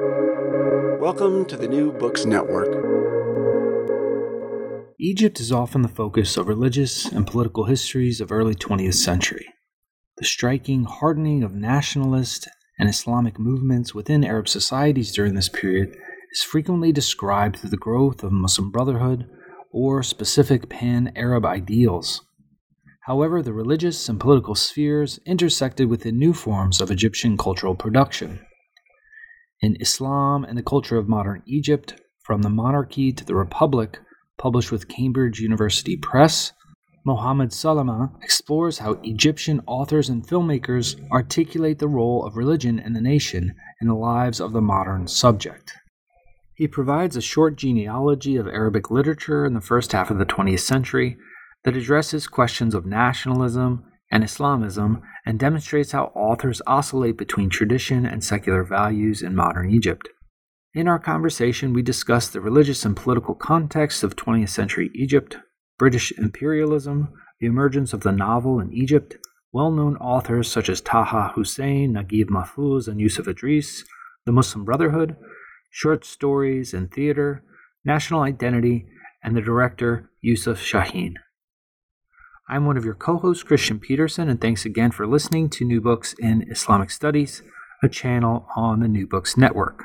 Welcome to the New Books Network. Egypt is often the focus of religious and political histories of early 20th century. The striking hardening of nationalist and Islamic movements within Arab societies during this period is frequently described through the growth of Muslim Brotherhood or specific pan Arab ideals. However, the religious and political spheres intersected within new forms of Egyptian cultural production. In Islam and the Culture of Modern Egypt, From the Monarchy to the Republic, published with Cambridge University Press, Mohammad Salama explores how Egyptian authors and filmmakers articulate the role of religion in the nation in the lives of the modern subject. He provides a short genealogy of Arabic literature in the first half of the 20th century that addresses questions of nationalism and Islamism and demonstrates how authors oscillate between tradition and secular values in modern Egypt. In our conversation, we discuss the religious and political context of 20th century Egypt, British imperialism, the emergence of the novel in Egypt, well known authors such as Taha Hussein, Naguib Mahfouz, and Yusuf Idris, the Muslim Brotherhood, short stories and theater, national identity, and the director Youssef Chahine. I'm one of your co hosts, Kristian Petersen, and thanks again for listening to New Books in Islamic Studies, a channel on the New Books Network.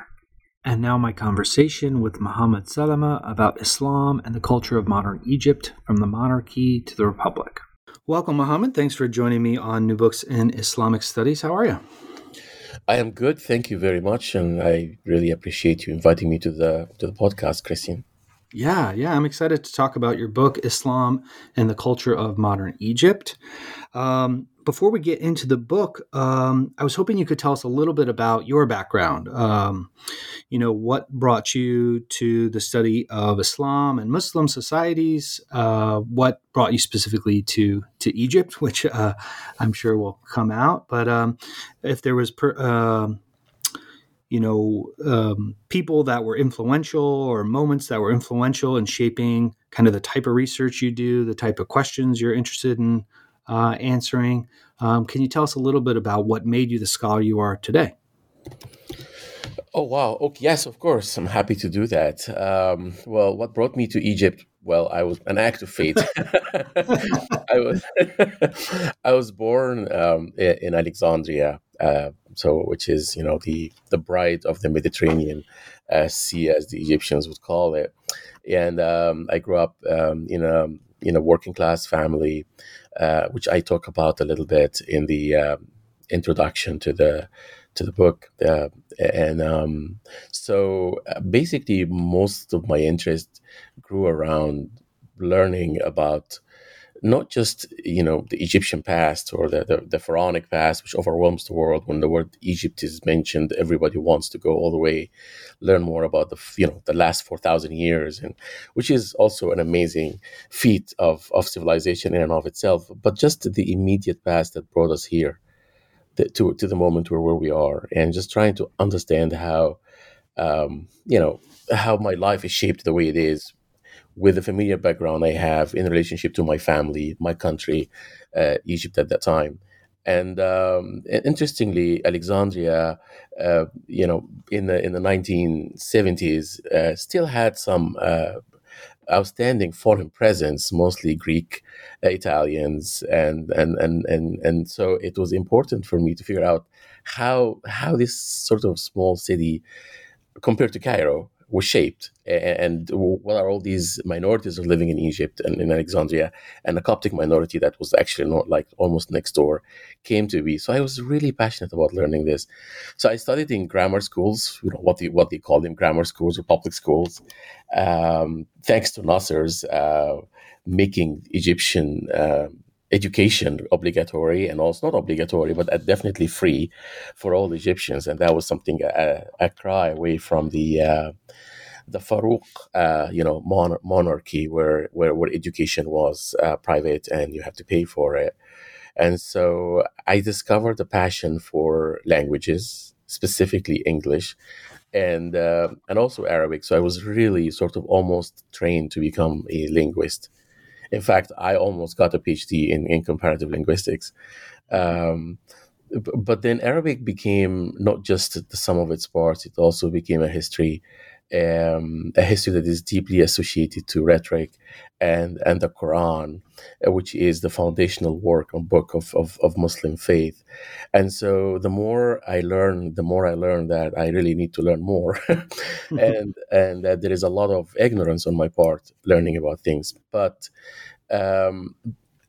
And now, my conversation with Mohammad Salama about Islam and the culture of modern Egypt from the monarchy to the republic. Welcome, Mohammad. Thanks for joining me on New Books in Islamic Studies. How are you? I am good, thank you very much, and I really appreciate you inviting me to the to the podcast, Kristian. Yeah, yeah, I'm excited to talk about your book, Islam and the Culture of Modern Egypt. Um, before we get into the book, um, I was hoping you could tell us a little bit about your background. Um, you know, what brought you to the study of Islam and Muslim societies? Uh, what brought you specifically to to Egypt, which uh, I'm sure will come out. But um, if there was per, uh, you know, um, people that were influential or moments that were influential in shaping kind of the type of research you do, the type of questions you're interested in uh, answering. Um, can you tell us a little bit about what made you the scholar you are today? Oh wow! Okay, yes, of course, I'm happy to do that. Um, well, what brought me to Egypt? Well, I was an act of fate. I was I was born um, in Alexandria, uh, so which is you know the the bride of the Mediterranean uh, Sea, as the Egyptians would call it. And um, I grew up um, in a in a working class family, uh, which I talk about a little bit in the uh, introduction to the to the book. Uh, and um, so uh, basically, most of my interest grew around learning about not just you know the Egyptian past or the, the, the pharaonic past, which overwhelms the world. When the word Egypt is mentioned, everybody wants to go all the way, learn more about the you know the last four thousand years, and which is also an amazing feat of of civilization in and of itself. But just the immediate past that brought us here, the, to to the moment where where we are, and just trying to understand how, um, you know, how my life is shaped the way it is with the familiar background I have in relationship to my family, my country, uh, Egypt at that time. And, um, interestingly, Alexandria, uh, you know, in the in the 1970s, uh, still had some uh, outstanding foreign presence, mostly Greek, uh, Italians, and, and and and and so it was important for me to figure out how how this sort of small city compared to Cairo was shaped and what are all these minorities are living in Egypt and in Alexandria and the Coptic minority that was actually not like almost next door came to be. So I was really passionate about learning this. So I studied in grammar schools, you know what they what they call them grammar schools or public schools. Um, thanks to Nasser's uh, making Egyptian uh, education obligatory and also not obligatory, but definitely free for all Egyptians. And that was something a cry away from the uh, the Farouk, uh, you know, mon- monarchy where, where where education was uh, private and you have to pay for it. And so I discovered a passion for languages, specifically English, and uh, and also Arabic. So I was really sort of almost trained to become a linguist. In fact, I almost got a PhD in, in comparative linguistics. Um, but then Arabic became not just the sum of its parts; it also became a history, um, a history that is deeply associated to rhetoric and and the Quran, uh, which is the foundational work and book of, of, of Muslim faith. And so, the more I learn, the more I learn that I really need to learn more, and and that there is a lot of ignorance on my part learning about things, but. Um,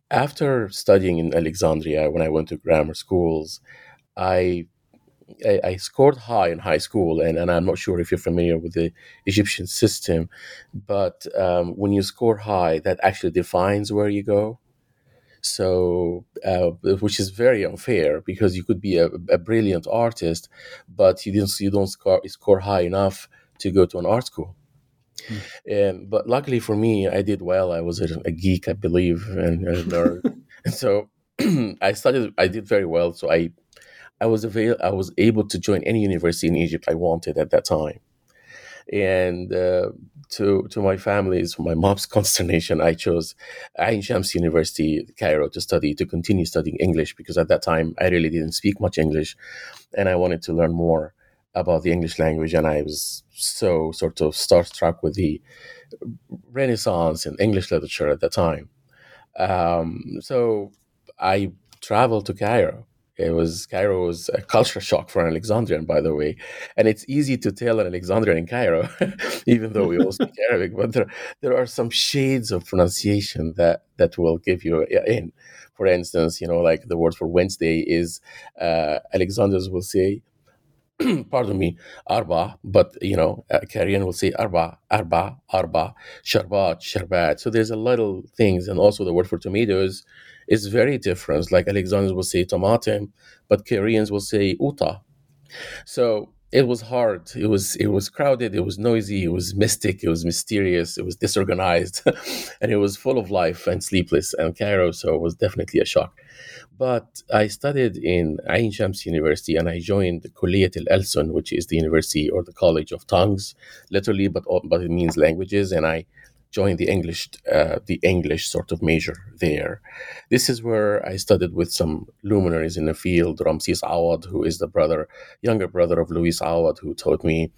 after studying in Alexandria, when I went to grammar schools, I I, I, scored high in high school, and, and I'm not sure if you're familiar with the Egyptian system, but um, when you score high, that actually defines where you go. So, uh, which is very unfair because you could be a, a brilliant artist, but you didn't you don't score, score high enough to go to an art school. Mm. And but luckily for me, I did well. I was a, a geek, I believe, and and so I studied. I did very well. So I, I was avail- I was able to join any university in Egypt I wanted at that time. And uh, to to my family's, my mom's consternation, I chose Ain Shams University, Cairo, to study to continue studying English because at that time I really didn't speak much English, and I wanted to learn more about the English language, and I was so sort of starstruck with the Renaissance in English literature at the time. Um, so I traveled to Cairo. It was Cairo was a culture shock for an Alexandrian, by the way, and it's easy to tell an Alexandrian in Cairo, even though we all speak Arabic. But there, there are some shades of pronunciation that that will give you in. For instance, you know, like the word for Wednesday is uh, Alexanders will say pardon me, arba, but you know, uh, Carian will say arba, arba, arba, sharbat, sharbat. So there's a little things, and also the word for tomatoes is very different. Like Alexanders will say tomatem, but Koreans will say uta. So it was hard. It was it was crowded. It was noisy. It was mystic. It was mysterious. It was disorganized, and it was full of life and sleepless. And Cairo, so it was definitely a shock. But I studied in Ain Shams University and I joined Kulliyat al Alsun, which is the university or the college of tongues, literally, but but it means languages. And I joined the English uh, the English sort of major there. This is where I studied with some luminaries in the field, Ramses Awad, who is the brother, younger brother of Louis Awad, who taught me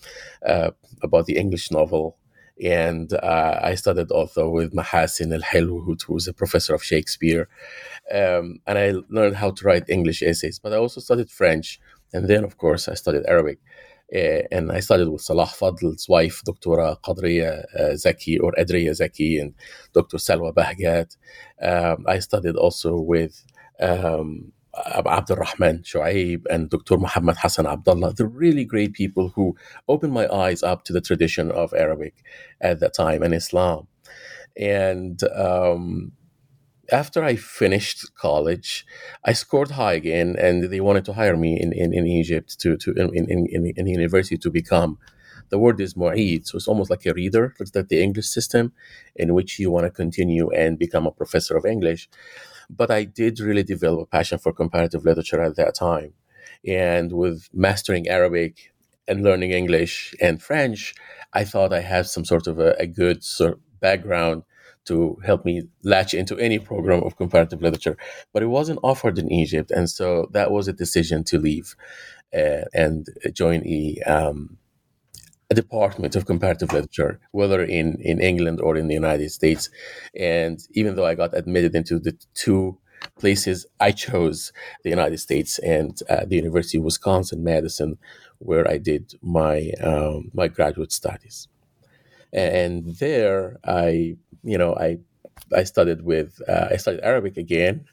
uh, about the English novel and uh, I studied also with Mahasin Al-Hilw, who was a professor of Shakespeare. Um, and I learned how to write English essays, but I also studied French. And then, of course, I studied Arabic. And I studied with Salah Fadl's wife, Dr. Qadriya Zaki or Adriya Zaki, and Dr. Salwa Bahgat. Um, I studied also with um, Abdul Rahman Shuaib and Dr. Muhammad Hassan Abdullah. They're really great people who opened my eyes up to the tradition of Arabic at that time and Islam. And um, after I finished college, I scored high again, and they wanted to hire me in, in, in Egypt to, to in, in, in, in university to become the word is mu'id, so it's almost like a reader. It's like the English system in which you want to continue and become a professor of English. But I did really develop a passion for comparative literature at that time. And with mastering Arabic and learning English and French, I thought I had some sort of a, a good sort of background to help me latch into any program of comparative literature. But it wasn't offered in Egypt. And so that was a decision to leave uh, and join a um, a department of comparative literature, whether in, in England or in the United States. And even though I got admitted into the two places, I chose the United States and uh, the University of Wisconsin Madison, where I did my um, my graduate studies. And there, I you know I I studied with uh, I studied Arabic again.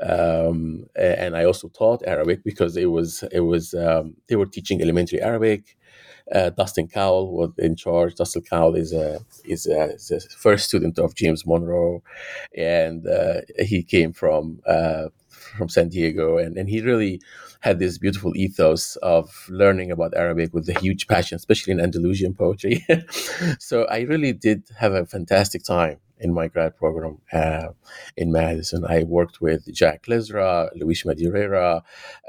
Um, and I also taught Arabic because it was it was um, they were teaching elementary Arabic, uh, Dustin Cowell was in charge. Dustin Cowell is a is a, is a first student of James Monroe, and uh, he came from uh, from San Diego, and, and he really had this beautiful ethos of learning about Arabic with a huge passion, especially in Andalusian poetry. so I really did have a fantastic time in my grad program uh, in Madison. I worked with Jacques Lezra, Luis Madureira,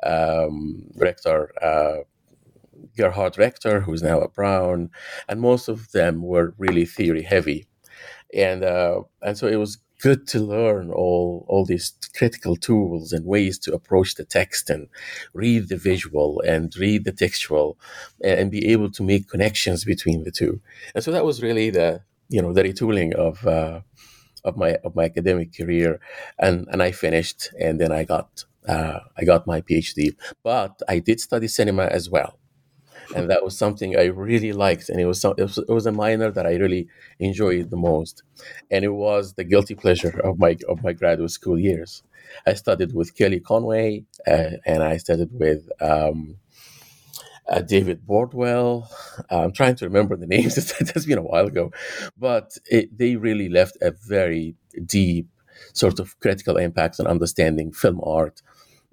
um, Richter uh, Gerhard Richter, who's now at Brown, and most of them were really theory heavy, and uh, and so it was good to learn all all these critical tools and ways to approach the text and read the visual and read the textual and, and be able to make connections between the two. And so that was really the you know the retooling of uh, of my of my academic career, and and I finished, and then I got uh, I got my PhD. But I did study cinema as well, and that was something I really liked, and it was, it was it was a minor that I really enjoyed the most, and it was the guilty pleasure of my of my graduate school years. I studied with Kelley Conway, uh, and I studied with um, uh, David Bordwell. I'm trying to remember the names. it has been a while ago, but it, they really left a very deep sort of critical impact on understanding film art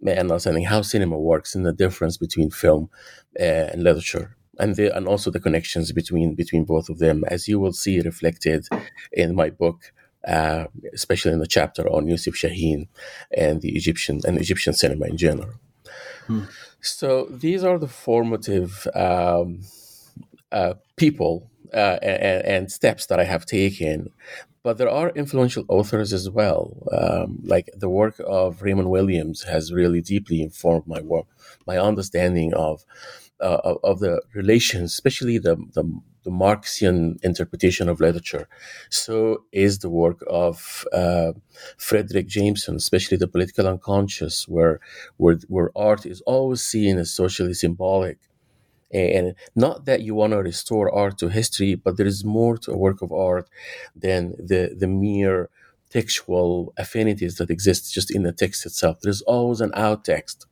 and understanding how cinema works and the difference between film and literature. And, the, and also the connections between between both of them, as you will see reflected in my book, uh, especially in the chapter on Youssef Chahine and the Egyptian and Egyptian cinema in general. Hmm. So these are the formative um, uh, people uh, and, and, steps that I have taken. But there are influential authors as well. Um, like the work of Raymond Williams has really deeply informed my work, my understanding of uh, of, the relations, especially the, the, the Marxian interpretation of literature. So is the work of uh, Fredric Jameson, especially the political unconscious, where, where where art is always seen as socially symbolic. And not that you want to restore art to history, but there is more to a work of art than the, the mere textual affinities that exist just in the text itself. There's always an out text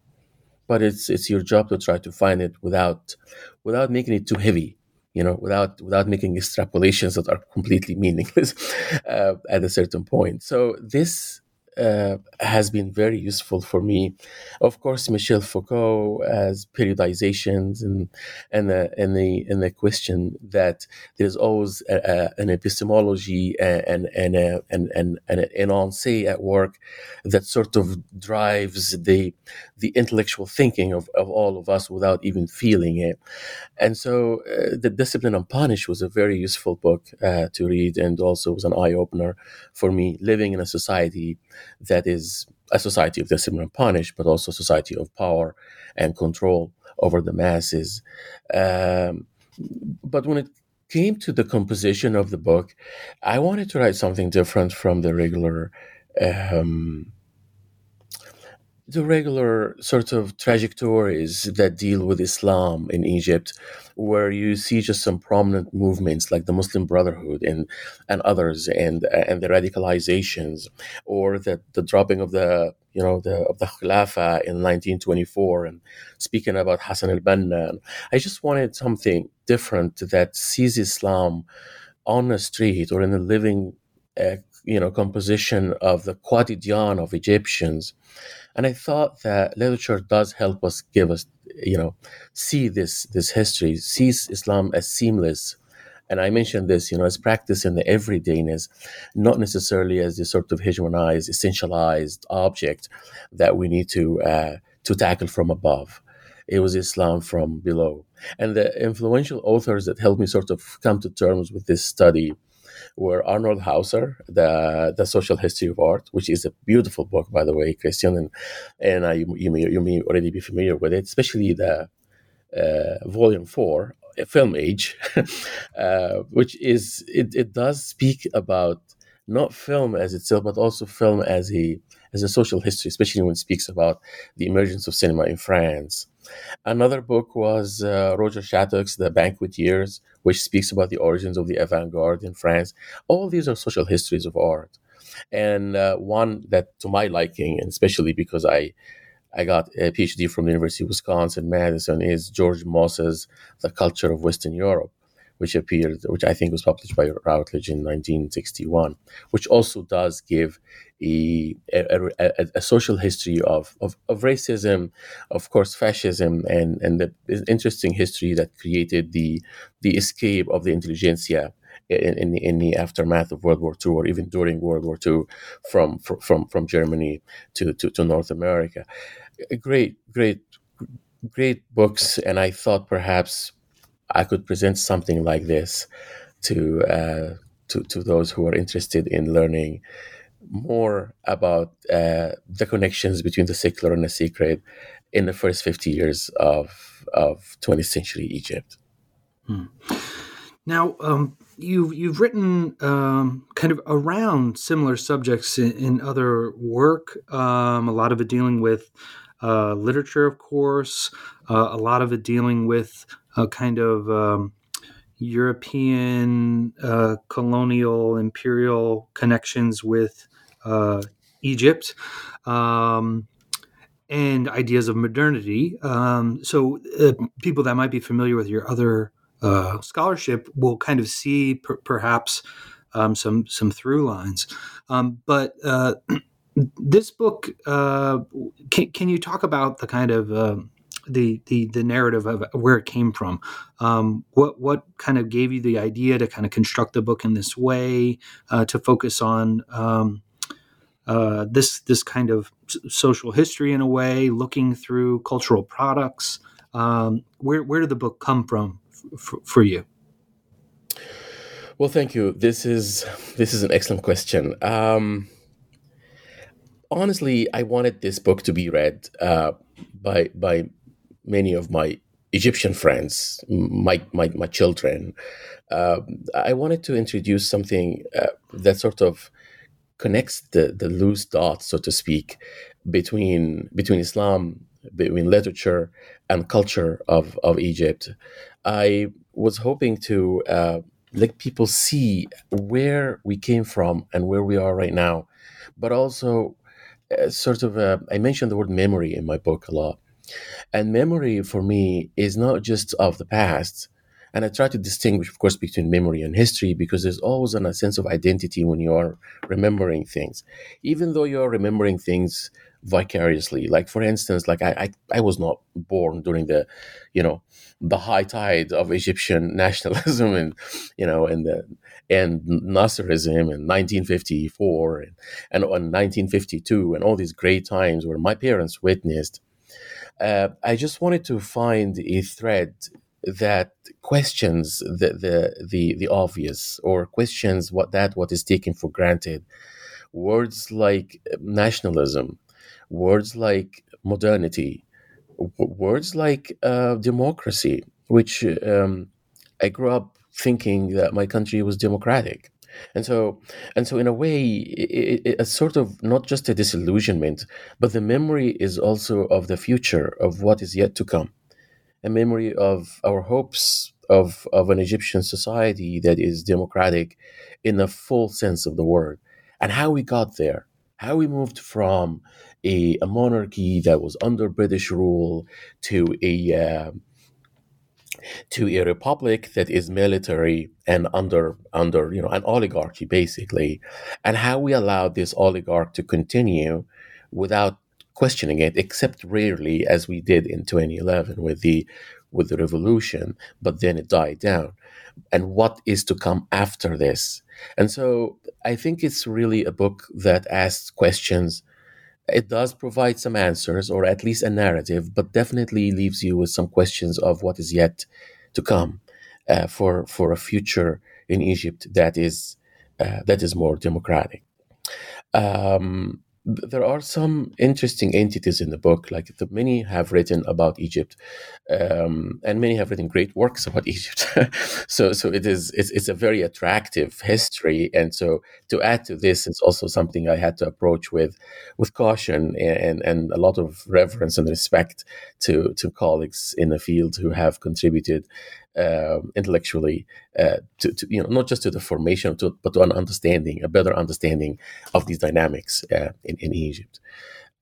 but it's it's your job to try to find it without without making it too heavy you know without without making extrapolations that are completely meaningless uh, at a certain point so this uh, has been very useful for me. Of course, Michel Foucault has periodizations and and the and the and the question that there's always a, a, an epistemology and and a, and and and an énoncé at work that sort of drives the the intellectual thinking of, of all of us without even feeling it. And so, uh, the discipline unpunished was a very useful book uh, to read, and also was an eye opener for me living in a society that is a society of discipline and punish, but also society of power and control over the masses. Um, but when it came to the composition of the book, I wanted to write something different from the regular. Um, the regular sort of trajectories that deal with Islam in Egypt, where you see just some prominent movements like the Muslim Brotherhood and and others, and and the radicalizations, or the the dropping of the you know the of the Khilafah in 1924, and speaking about Hassan al-Banna. I just wanted something different that sees Islam on the street or in the living. Uh, you know, composition of the quotidian of Egyptians, and I thought that literature does help us give us, you know, see this this history, sees Islam as seamless. And I mentioned this, you know, as practice in the everydayness, not necessarily as this sort of hegemonized, essentialized object that we need to uh, to tackle from above. It was Islam from below. And the influential authors that helped me sort of come to terms with this study were Arnold Hauser, the the Social History of Art, which is a beautiful book, by the way, Kristian, and and uh, you, you, may you may already be familiar with it, especially the uh, volume four, Film Age, uh, which is it, it does speak about not film as itself, but also film as a as a social history, especially when it speaks about the emergence of cinema in France. Another book was uh, Roger Shattuck's The Banquet Years, which speaks about the origins of the avant garde in France. All these are social histories of art. And uh, one that, to my liking, and especially because I I got a PhD from the University of Wisconsin Madison, is George Mosse's The Culture of Western Europe which appeared, which I think was published by Routledge in 1961, which also does give a, a, a, a social history of, of, of, racism, of course, fascism, and, and the interesting history that created the, the escape of the intelligentsia in, in, in, the aftermath of World War II or even during World War II from, from, from Germany to, to, to North America. Great, great, great books. And I thought perhaps I could present something like this to uh, to to those who are interested in learning more about uh, the connections between the secular and the sacred in the first 50 years of, of 20th century Egypt. Hmm. Now, um, you've you've written um, kind of around similar subjects in, in other work. Um, a lot of it dealing with uh, literature, of course. Uh, a lot of it dealing with a kind of um, European uh, colonial imperial connections with uh, Egypt. Um, and ideas of modernity. Um, so, uh, people that might be familiar with your other uh, scholarship will kind of see per- perhaps um, some some through lines. Um, but this book, uh, can, can you talk about the kind of uh, the, the the narrative of where it came from? Um, what what kind of gave you the idea to kind of construct the book in this way uh, to focus on um, uh, this this kind of social history in a way, looking through cultural products? Um, where where did the book come from f- for you? Well, thank you. This is this is an excellent question. Um, honestly, I wanted this book to be read uh, by by many of my Egyptian friends, my my, my children. Uh, I wanted to introduce something uh, that sort of connects the, the loose dots, so to speak, between between Islam, between literature and culture of, of Egypt. I was hoping to uh, let people see where we came from and where we are right now, but also sort of uh, I mentioned the word memory in my book a lot, and memory for me is not just of the past. And I try to distinguish, of course, between memory and history because there's always a sense of identity when you are remembering things, even though you are remembering things vicariously. Like for instance, like I, I, I was not born during the, you know, the high tide of Egyptian nationalism and you know and the and Nasserism in 1954 and, and 1952 and all these great times where my parents witnessed. Uh, I just wanted to find a thread that questions the, the the the obvious or questions what that what is taken for granted. Words like nationalism, words like modernity, words like uh, democracy, which um, I grew up thinking that my country was democratic. And so, and so, in a way, it, it, sort of not just a disillusionment, but the memory is also of the future, of what is yet to come, a memory of our hopes of of an Egyptian society that is democratic, in the full sense of the word, and how we got there, how we moved from a, a monarchy that was under British rule to a uh, to a republic that is military and under under you know an oligarchy basically, and how we allowed this oligarch to continue without questioning it, except rarely as we did in 2011 with the with the revolution, but then it died down. And what is to come after this? And so I think it's really a book that asks questions it does provide some answers or at least a narrative, but definitely leaves you with some questions of what is yet to come uh, for for a future in Egypt that is uh, that is more democratic. Um, there are some interesting entities in the book. Like the, many have written about Egypt, um, and many have written great works about Egypt. so, so it is it's, it's a very attractive history, and so to add to this is also something I had to approach with with caution and and a lot of reverence and respect to to colleagues in the field who have contributed uh, intellectually uh, to, to, you know not just to the formation to, but to an understanding a better understanding of these dynamics uh, in, in Egypt.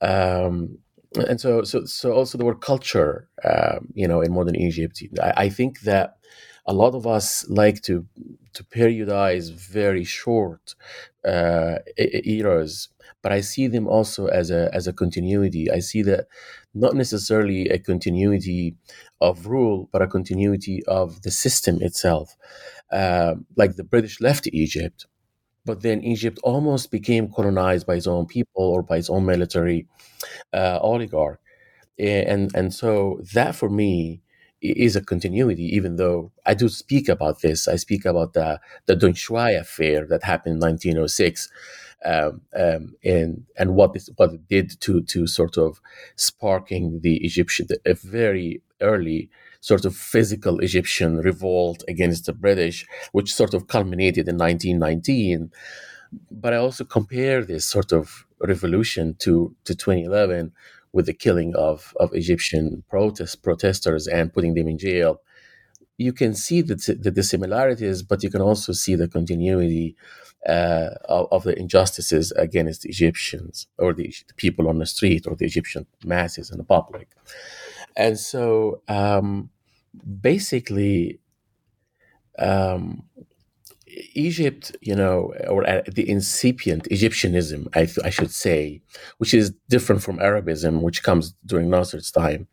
Um, and so so so also the word culture um, you know in modern Egypt. I, I, think that a lot of us like to to periodize very short uh, eras but I see them also as a as a continuity. I see that not necessarily a continuity of rule, but a continuity of the system itself. Uh, like the British left Egypt, but then Egypt almost became colonized by its own people or by its own military uh, oligarch, and and so that for me is a continuity, even though I do speak about this. I speak about the, the Shuai affair that happened in 1906. Um, um, and and what this what it did to to sort of sparking the Egyptian a very early sort of physical Egyptian revolt against the British, which sort of culminated in 1919. But I also compare this sort of revolution to to 2011 with the killing of, of Egyptian protest protesters and putting them in jail. You can see the, the, the similarities, but you can also see the continuity uh, of, of, the injustices against the Egyptians or the, the, people on the street or the Egyptian masses and the public. And so um, basically, um, Egypt, you know, or the incipient Egyptianism, I, th- I, should say, which is different from Arabism, which comes during Nasser's time,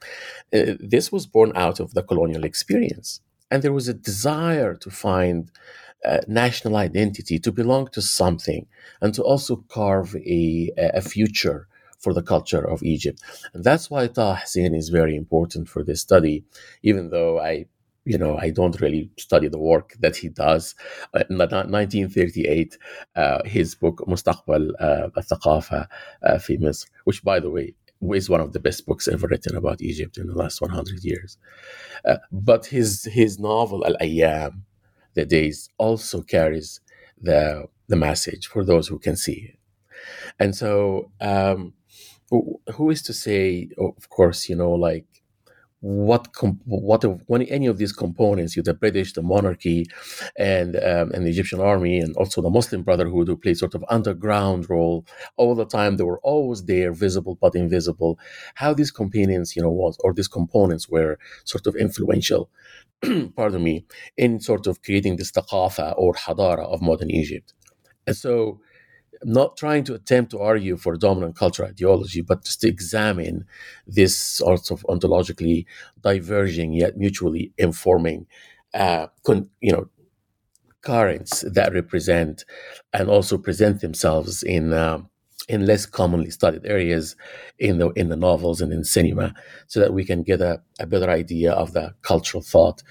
uh, this was born out of the colonial experience and there was a desire to find uh, national identity, to belong to something, and to also carve a, a future for the culture of Egypt. And that's why Taha Hussein is very important for this study, even though I you know, I don't really study the work that he does. Uh, in 1938, uh, his book, Mustaqbal uh, al-Thaqafa uh, which, by the way, is one of the best books ever written about Egypt in the last 100 years. Uh, but his his novel Al-Ayyam, The Days, also carries the the message for those who can see it. And so, um, who is to say, of course, you know, like what comp- what when any of these components, you the British, the monarchy, and um, and the Egyptian army, and also the Muslim Brotherhood, who played sort of underground role all the time. They were always there, visible but invisible. How these components, you know, was or these components were sort of influential. pardon me, in sort of creating this thaqafa or hadara of modern Egypt, and so not trying to attempt to argue for dominant cultural ideology, but just to examine this sort of ontologically diverging yet mutually informing, uh, con- you know, currents that represent and also present themselves in um, in less commonly studied areas in the in the novels and in cinema, so that we can get a, a better idea of the cultural thought,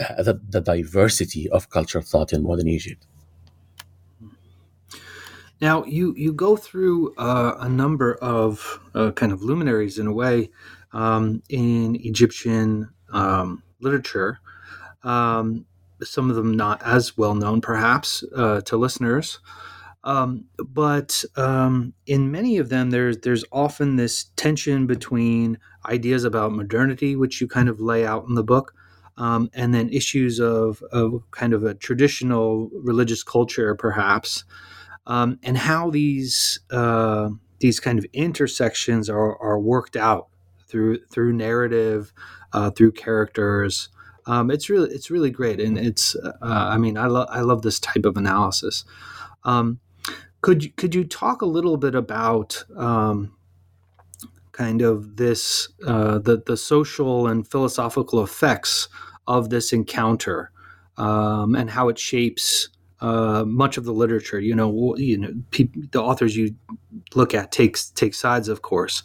uh, the, the diversity of cultural thought in modern Egypt. Now, you, you go through uh, a number of uh, kind of luminaries in a way um, in Egyptian um, literature. Um, some of them not as well known, perhaps, uh, to listeners. Um, but um, in many of them, there's there's often this tension between ideas about modernity, which you kind of lay out in the book, um, and then issues of, of kind of a traditional religious culture, perhaps um, and how these uh, these kind of intersections are, are worked out through through narrative, uh, through characters. Um, it's really it's really great, and it's uh, I mean I love I love this type of analysis. Um, could you, could you talk a little bit about um, kind of this uh, the the social and philosophical effects of this encounter um, and how it shapes uh, much of the literature. You know, you know, pe- the authors you look at takes take sides, of course.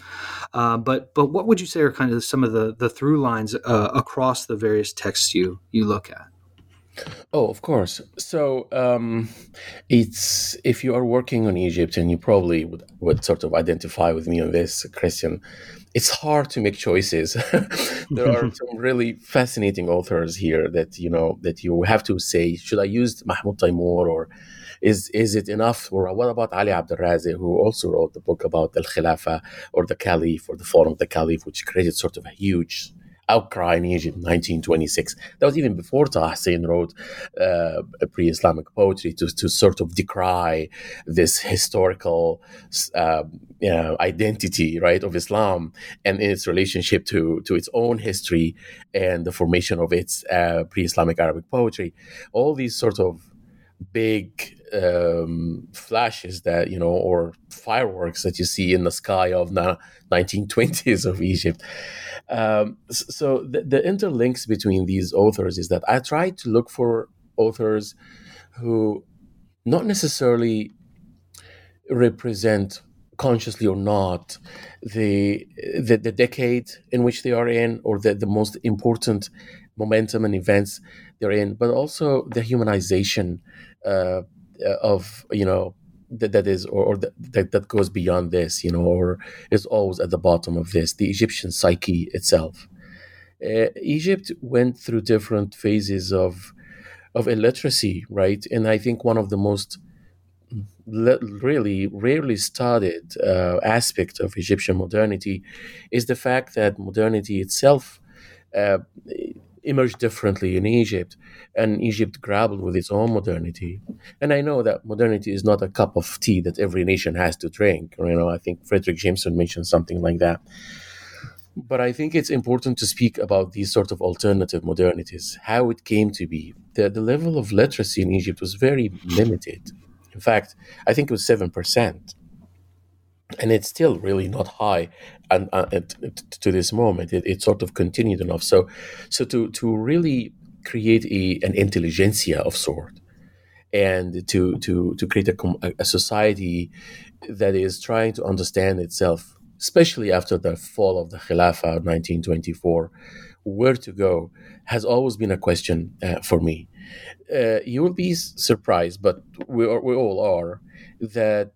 Uh, but but what would you say are kind of some of the the through lines uh, across the various texts you you look at? Oh, of course. So um, it's if you are working on Egypt, and you probably would, would sort of identify with me on this, Kristian. It's hard to make choices. there are some really fascinating authors here that you know that you have to say, should I use Mahmoud Taimur or is is it enough? Or what about Ali Abdel Raziq, who also wrote the book about the Khilafa or the Caliph or the fall of the Caliph, which created sort of a huge outcry in Egypt in 1926. That was even before Taha Hussein wrote uh, pre-Islamic poetry to, to sort of decry this historical uh, you know, identity, right, of Islam and its relationship to, to its own history and the formation of its uh, pre-Islamic Arabic poetry. All these sort of big um, flashes that you know or fireworks that you see in the sky of the 1920s of Egypt. Um, so the, the interlinks between these authors is that I try to look for authors who not necessarily represent consciously or not, the, the, the decade in which they are in, or the, the most important momentum and events they're in, but also the humanization uh, of you know that, that is or, or that, that goes beyond this, you know, or is always at the bottom of this, the Egyptian psyche itself. Uh, Egypt went through different phases of of illiteracy, right? And I think one of the most really rarely studied uh, aspect of Egyptian modernity is the fact that modernity itself uh, emerged differently in Egypt, and Egypt grappled with its own modernity. And I know that modernity is not a cup of tea that every nation has to drink. You know, I think Fredric Jameson mentioned something like that. But I think it's important to speak about these sort of alternative modernities, how it came to be. The, the level of literacy in Egypt was very limited in fact, I think it was 7%. And it's still really not high and, uh, to this moment. It, it, sort of continued enough. So, so to, to really create a, an intelligentsia of sort and to, to, to create a, a society that is trying to understand itself, especially after the fall of the Khilafah of 1924, where to go has always been a question uh, for me uh, you will be surprised, but we, are, we all are, that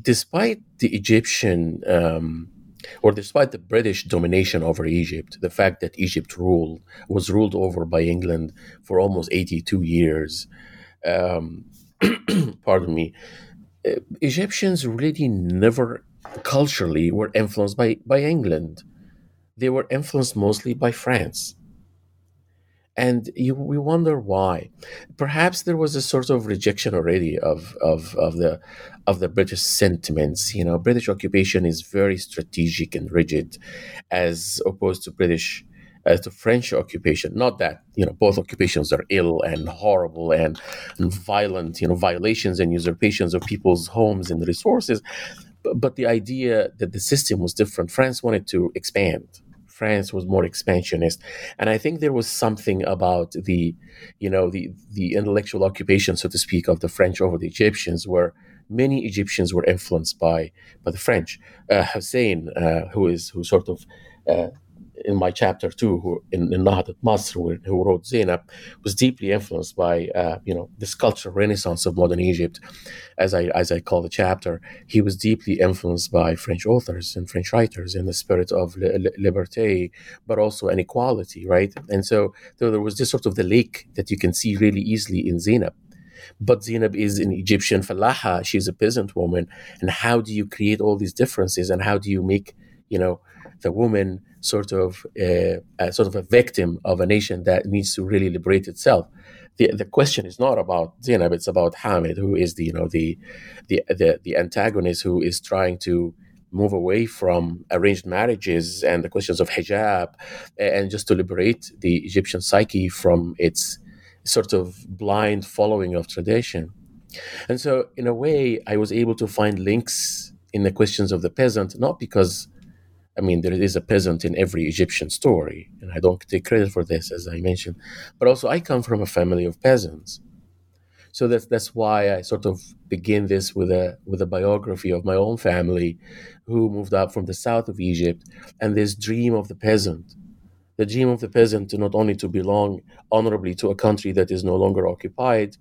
despite the Egyptian um, or despite the British domination over Egypt, the fact that Egypt ruled was ruled over by England for almost 82 years, um, pardon me, uh, Egyptians really never culturally were influenced by, by England. They were influenced mostly by France and you, we wonder why. Perhaps there was a sort of rejection already of, of, of the of the British sentiments. You know, British occupation is very strategic and rigid, as opposed to British uh, to French occupation. Not that you know both occupations are ill and horrible and, and violent. You know, violations and usurpations of people's homes and resources. But the idea that the system was different. France wanted to expand France was more expansionist, and I think there was something about the, you know, the the intellectual occupation, so to speak, of the French over the Egyptians, where many Egyptians were influenced by by the French. Uh, Hussein, uh, who is who sort of uh, in my chapter two, who in, in Nahdat Masr, who, who wrote Zainab, was deeply influenced by uh, you know this cultural renaissance of modern Egypt, as I as I call the chapter. He was deeply influenced by French authors and French writers in the spirit of li- liberté, but also inequality, right? And so, so there was this sort of the lake that you can see really easily in Zainab. But Zainab is an Egyptian falaha; she's a peasant woman. And how do you create all these differences? And how do you make you know the woman sort of a, a sort of a victim of a nation that needs to really liberate itself. The, the question is not about Zainab, it's about Hamid, who is the you know the the the, the antagonist who is trying to move away from arranged marriages and the questions of hijab and just to liberate the Egyptian psyche from its sort of blind following of tradition. And so, in a way, I was able to find links in the questions of the peasant, not because I mean, there is a peasant in every Egyptian story, and I don't take credit for this, as I mentioned. But also, I come from a family of peasants, so that's that's why I sort of begin this with a with a biography of my own family, who moved up from the south of Egypt, and this dream of the peasant, the dream of the peasant to not only to belong honorably to a country that is no longer occupied,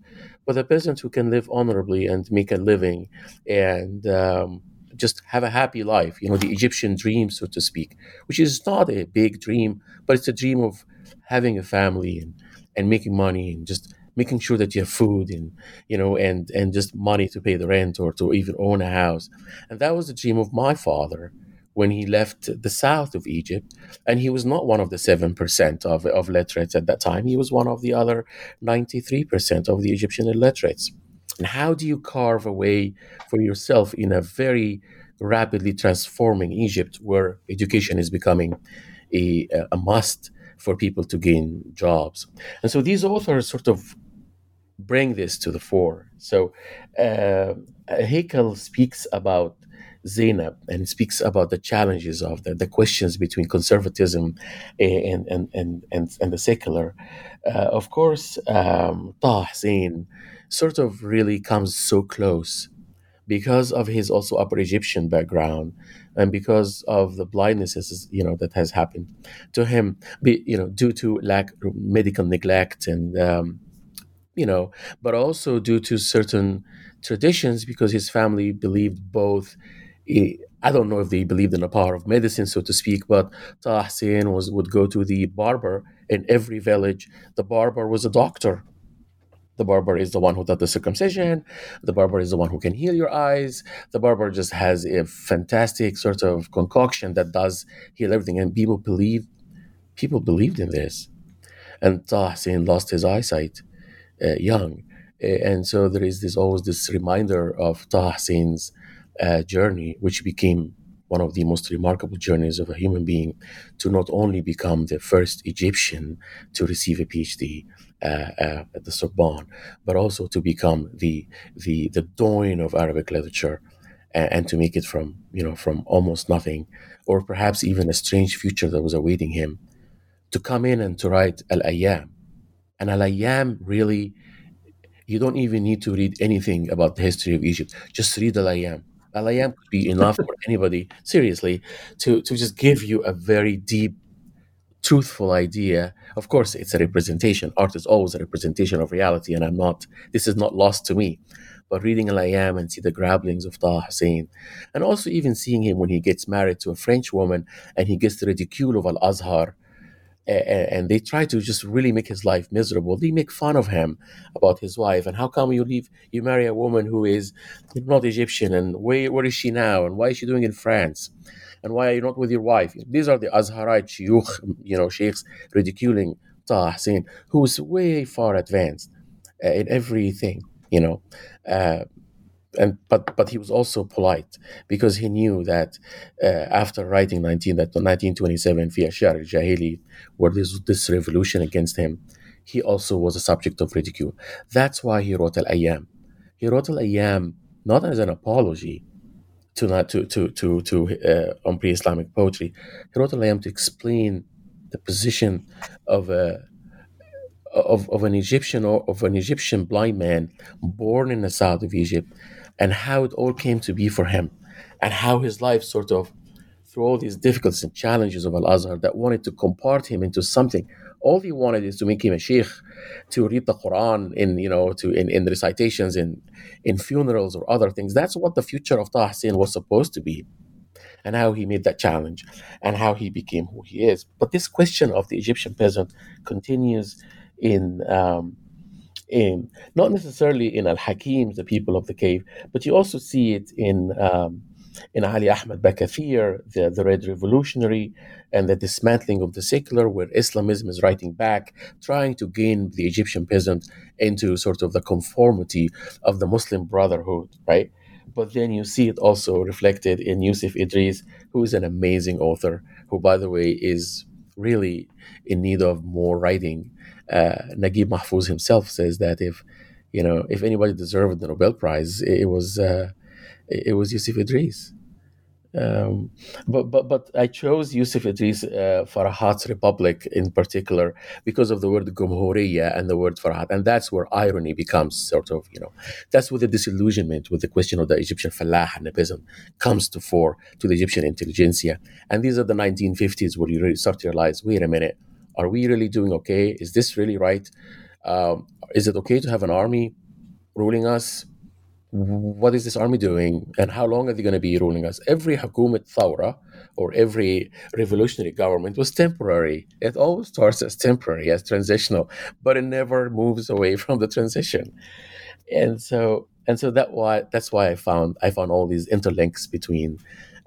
but a peasant who can live honorably and make a living and um, just have a happy life, you know, the Egyptian dream, so to speak, which is not a big dream, but it's a dream of having a family and, and making money and just making sure that you have food and you know and and just money to pay the rent or to even own a house. And that was the dream of my father when he left the south of Egypt and he was not one of the 7% of, of literates at that time. He was one of the other 93% of the Egyptian illiterates and how do you carve a way for yourself in a very rapidly transforming Egypt where education is becoming a, a must for people to gain jobs? And so these authors sort of bring this to the fore. So uh, Haykal speaks about Zainab and speaks about the challenges of the, the questions between conservatism and, and, and, and, and the secular. Uh, of course, um, Taha Hussein sort of really comes so close because of his also Upper Egyptian background and because of the blindnesses you know that has happened to him, be, you know, due to lack medical neglect and um, you know, but also due to certain traditions because his family believed both. I don't know if they believed in the power of medicine, so to speak, but Taha Hussein was would go to the barber in every village. The barber was a doctor the barber is the one who does the circumcision. The barber is the one who can heal your eyes. The barber just has a fantastic sort of concoction that does heal everything. And people believe, people believed in this. And Taha Hussein lost his eyesight uh, young. and so there is this always this reminder of Taha Hussein's uh, journey, which became one of the most remarkable journeys of a human being to not only become the first Egyptian to receive a PhD, uh, uh, at the Sorbonne, but also to become the the the dawn of Arabic literature, and, and, to make it from you know from almost nothing, or perhaps even a strange future that was awaiting him, to come in and to write Al Ayyam, and Al Ayyam really, you don't even need to read anything about the history of Egypt. Just read Al Ayyam. Al Ayyam could be enough for anybody, seriously, to to just give you a very deep truthful idea. Of course, it's a representation. Art is always a representation of reality, and I'm not. This is not lost to me. But reading Al Ayyam and see the grabblings of Taha Hussein, and also even seeing him when he gets married to a French woman and he gets the ridicule of Al Azhar, and they try to just really make his life miserable. They make fun of him about his wife and how come you leave, you marry a woman who is not Egyptian, and where where is she now, and why is she doing in France? and why are you not with your wife? These are the Azharite shuyukh, you know, sheikhs ridiculing Taha Hussein, who is way far advanced uh, in everything, you know. Uh, and but but he was also polite because he knew that uh, after writing 19 that 1927 fi ashar al-jahili where this this revolution against him he also was a subject of ridicule that's why he wrote al-ayyam he wrote al-ayyam not as an apology to not to to to to uh, on pre-Islamic poetry. He wrote Al Ayyam to explain the position of a of, of an Egyptian or of an Egyptian blind man born in the south of Egypt, and how it all came to be for him, and how his life sort of through all these difficulties and challenges of Al Azhar that wanted to compart him into something. All he wanted is to make him a sheikh, to read the Quran in you know to in, in recitations in in funerals or other things. That's what the future of Taha Hussein was supposed to be, and how he made that challenge, and how he became who he is. But this question of the Egyptian peasant continues in. Um, in not necessarily in Al Hakim, the people of the cave, but you also see it in um, in Ali Ahmed Bakathir, the, the Red Revolutionary, and the dismantling of the secular, where Islamism is writing back, trying to gain the Egyptian peasant into sort of the conformity of the Muslim Brotherhood, right? But then you see it also reflected in Yusuf Idris, who is an amazing author, who, by the way, is really in need of more writing. Uh, Naguib Mahfouz himself says that if you know if anybody deserved the Nobel Prize, it was uh, it was Yusuf Idris. Um, but but but I chose Yusuf Idris uh, Farahat's Republic in particular because of the word Gumhuriya and the word Farahat, and that's where irony becomes sort of you know that's where the disillusionment with the question of the Egyptian falah and peasant comes to fore to the Egyptian intelligentsia, and these are the 1950s where you really start to realize, wait a minute, are we really doing okay? Is this really right? Um, is it okay to have an army ruling us? What is this army doing and how long are they going to be ruling us? Every Hakumat Thawra or every revolutionary government was temporary. It always starts as temporary, as transitional, but it never moves away from the transition. And so and so that why that's why I found I found all these interlinks between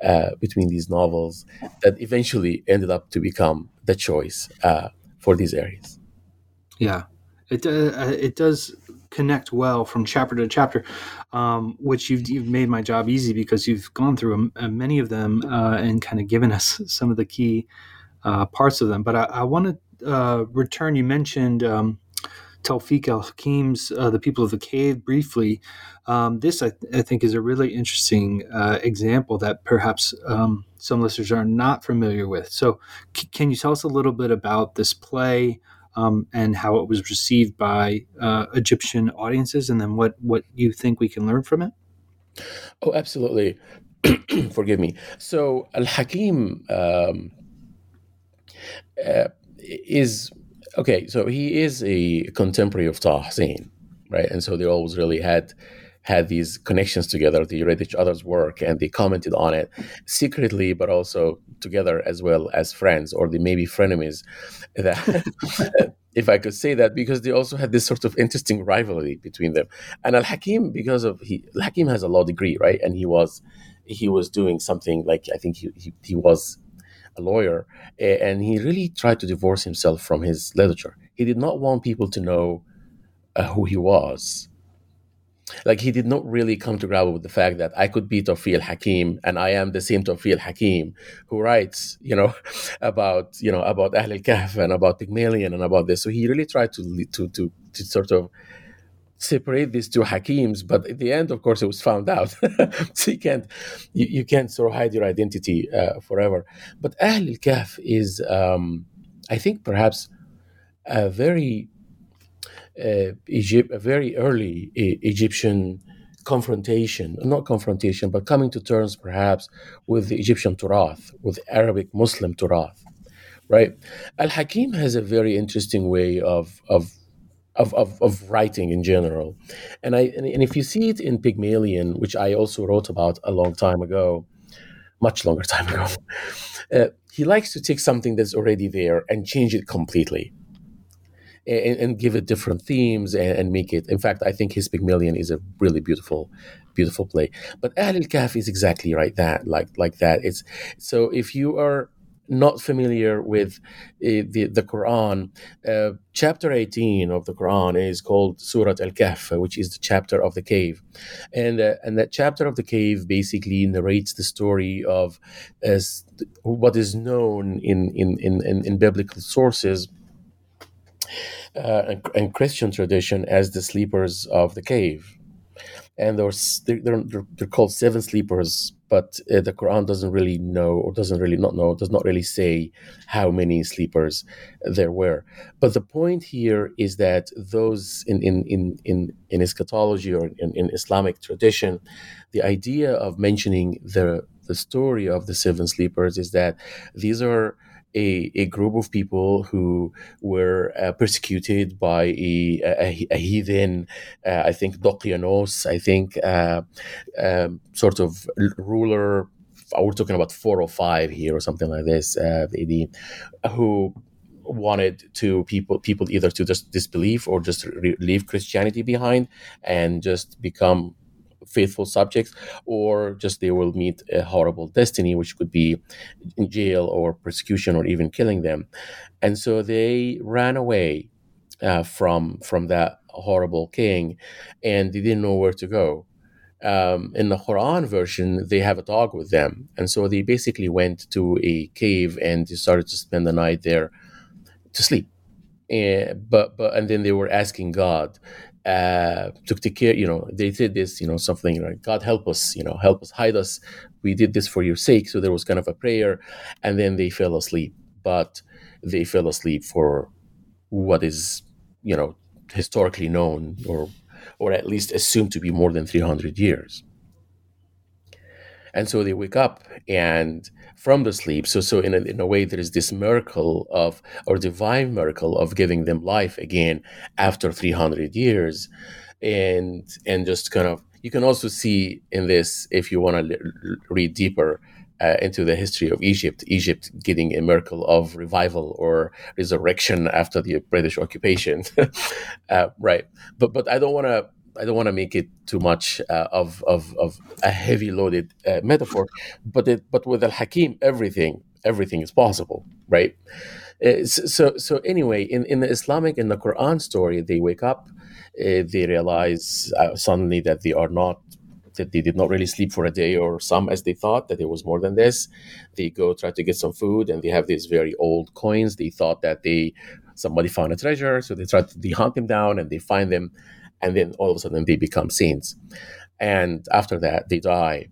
uh, between these novels that eventually ended up to become the choice uh, for these areas. Yeah, it uh, it does connect well from chapter to chapter, um, which you've, you've made my job easy because you've gone through a, a many of them uh, and kind of given us some of the key uh, parts of them. But I, I want to uh, return. You mentioned um, Tawfiq al Hakim's uh, The People of the Cave briefly. Um, this, I, I, think, is a really interesting uh, example that perhaps um, some listeners are not familiar with. So, c- can you tell us a little bit about this play? Um, and how it was received by uh, Egyptian audiences, and then what what you think we can learn from it. Oh, absolutely. Forgive me. So Al Hakim um, uh, is okay. So he is a contemporary of Taha Hussein, right? And so they always really had had these connections together. They read each other's work and they commented on it secretly, but also together as well as friends, or they may be frenemies. That, if I could say that, because they also had this sort of interesting rivalry between them. And Al Hakim, because of he, Al Hakim has a law degree, right? And he was he was doing something like I think he, he, he was a lawyer, and he really tried to divorce himself from his literature. He did not want people to know uh, who he was like he did not really come to grapple with the fact that I could be Tawfiq Hakim and I am the same Tawfiq Hakim who writes, you know, about you know about Ahl al-Kahf and about Pygmalion and about this. So he really tried to to to, to sort of separate these two Hakims, but at the end, of course, it was found out. so you can't you, you can't sort of hide your identity uh, forever. But Ahl al-Kahf is, um, I think, perhaps a very Egypt, a very early e- Egyptian confrontation, not confrontation, but coming to terms perhaps with the Egyptian Turath, with Arabic Muslim Turath, right? Al Hakim has a very interesting way of, of of, of, of, writing in general. And I and, and, if you see it in Pygmalion, which I also wrote about a long time ago, much longer time ago, uh, he likes to take something that's already there and change it completely and, and give it different themes and, and, make it. In fact, I think his Pygmalion is a really beautiful, beautiful play. But Ahl al-Kahf is exactly right that like like that. It's so if you are not familiar with uh, the, the Quran, uh, chapter 18 of the Quran is called Surat Al Kahf, which is the chapter of the cave. And, uh, and that chapter of the cave basically narrates the story of as what is known in, in, in, in biblical sources uh, and, and, Christian tradition as the sleepers of the cave. And they're, they're, they're called seven sleepers, but uh, the Quran doesn't really know, or doesn't really not know, does not really say how many sleepers there were. But the point here is that those in, in, in, in, in eschatology or in, in Islamic tradition, the idea of mentioning the, the story of the seven sleepers is that these are a, a group of people who were uh, persecuted by a, a, a heathen, uh, I think Dokianos, I think uh, um, sort of ruler. We're talking about four or five here, or something like this. Uh, who wanted to people people either to just disbelieve or just re- leave Christianity behind and just become faithful subjects, or just they will meet a horrible destiny, which could be in jail or persecution or even killing them. And so they ran away uh, from from that horrible king, and they didn't know where to go. Um, in the Quran version, they have a dog with them, and so they basically went to a cave and decided to spend the night there to sleep. And, but but and then they were asking God, uh, to take care, you know, they did this, you know, something like, God help us, you know, help us, hide us. We did this for your sake. So there was kind of a prayer, and then they fell asleep. But they fell asleep for what is, you know, historically known or or at least assumed to be more than 300 years. And so they wake up and from the sleep. So, so in a, in a way, there is this miracle of, or divine miracle of giving them life again after 300 years. And, and just kind of, you can also see in this, if you want to l- read deeper, uh, into the history of Egypt, Egypt getting a miracle of revival or resurrection after the British occupation, uh, right? But but I don't want to I don't want to make it too much uh, of, of, of a heavy loaded uh, metaphor, but it, but with Al Hakim, everything everything is possible, right? Uh, so so anyway, in, in the Islamic in the Quran story, they wake up, uh, they realize uh, suddenly that they are not that they did not really sleep for a day or some as they thought that it was more than this they go try to get some food and they have these very old coins they thought that they somebody found a treasure so they try to they hunt them down and they find them and then all of a sudden they become saints. And after that, they die.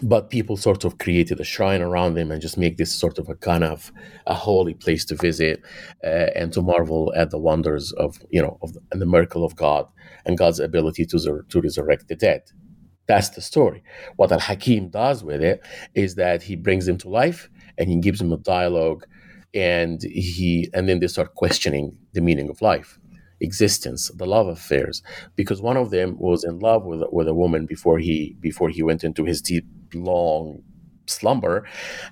But people sort of created a shrine around them and just make this sort of a kind of a holy place to visit uh, and to marvel at the wonders of you know of the, and the miracle of God and God's ability to to resurrect the dead. That's the story. What Al Hakim does with it is that he brings him to life and he gives him a dialogue, and he and then they start questioning the meaning of life, existence, the love affairs, because one of them was in love with with a woman before he before he went into his deep long slumber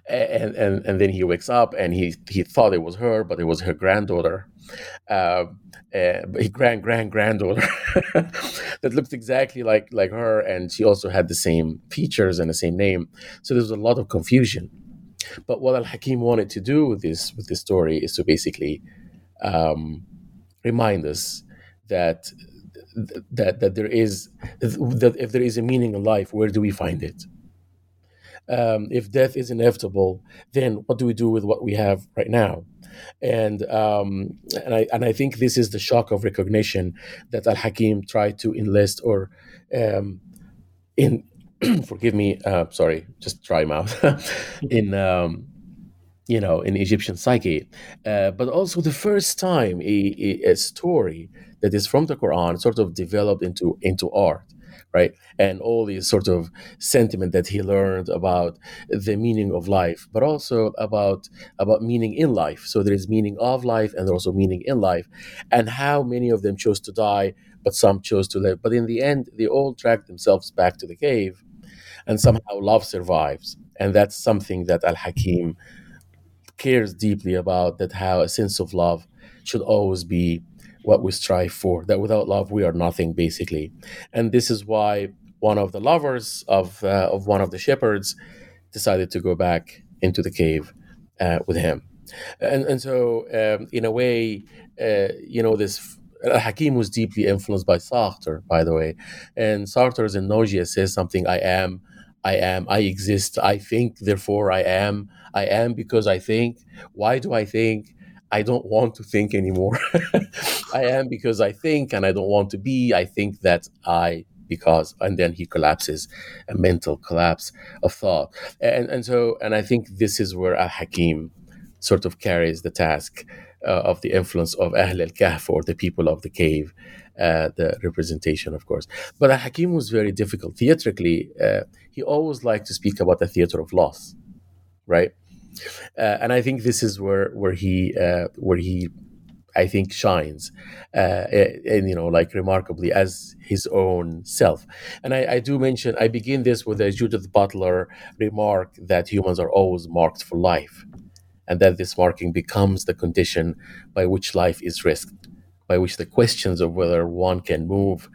and and and then he wakes up and he he thought it was her but it was her granddaughter uh, uh, grand grand granddaughter that looked exactly like like her, and she also had the same features and the same name. So there was a lot of confusion. But what Al Hakim wanted to do with this with this story is to basically um, remind us that that that there is that if there is a meaning in life, where do we find it? Um, if death is inevitable, then what do we do with what we have right now? and um, and I and I think this is the shock of recognition that Al Hakim tried to enlist or um, in forgive me, uh, sorry, just dry mouth in. You know, in Egyptian psyche, uh, but also the first time a, a, a story that is from the Quran sort of developed into into art right? And all these sort of sentiment that he learned about the meaning of life, but also about about meaning in life. So there is meaning of life and also meaning in life, and how many of them chose to die, but some chose to live. But in the end, they all dragged themselves back to the cave, and somehow love survives, and that's something that Al Hakim cares deeply about. That how a sense of love should always be what we strive for, that without love we are nothing, basically. And this is why one of the lovers of, uh, of one of the shepherds decided to go back into the cave uh, with him. And, and so, um, in a way, uh, you know, this Hakim was deeply influenced by Sartre, by the way. And Sartre's in Nausea says something I am, I am, I exist, I think, therefore I am, I am because I think. Why do I think? I don't want to think anymore. I am because I think, and I don't want to be. I think that I because and then he collapses a mental collapse of thought and and so and i think this is where al hakim sort of carries the task uh, of the influence of ahl al-kahf or the people of the cave uh, the representation of course but al hakim was very difficult theatrically uh, he always liked to speak about the theater of loss right uh, and I think this is where where he uh, where he I think shines, uh, and you know, like remarkably as his own self. And I, I, do mention, I begin this with a Judith Butler remark that humans are always marked for life, and that this marking becomes the condition by which life is risked, by which the questions of whether one can move,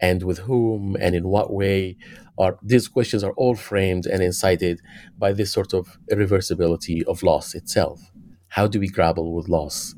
and with whom and in what way are these questions are all framed and incited by this sort of irreversibility of loss itself. How do we grapple with loss?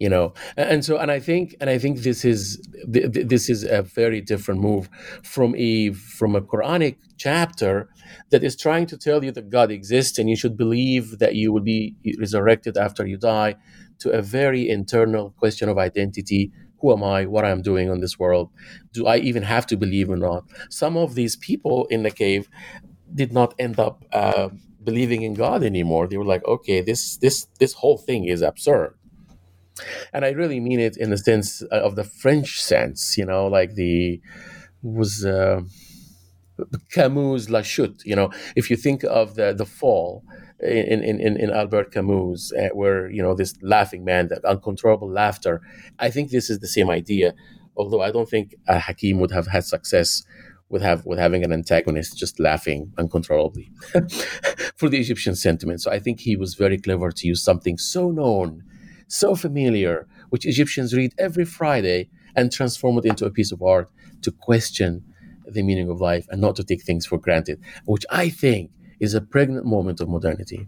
You know, and so and I think and I think this is this is a very different move from a from a Quranic chapter that is trying to tell you that God exists and you should believe that you will be resurrected after you die to a very internal question of identity who am I? What I'm doing on this world? Do I even have to believe or not? Some of these people in the cave did not end up uh, believing in God anymore. They were like, okay, this this this whole thing is absurd. And I really mean it in the sense of the French sense, you know, like the was uh, Camus' La Chute. You know, if you think of the the fall, in in, in Albert Camus, uh, where you know this laughing man, that uncontrollable laughter. I think this is the same idea, although I don't think uh, Hakim would have had success with have with having an antagonist just laughing uncontrollably for the Egyptian sentiment. So I think he was very clever to use something so known, so familiar, which Egyptians read every Friday, and transform it into a piece of art to question the meaning of life and not to take things for granted, which I think is a pregnant moment of modernity.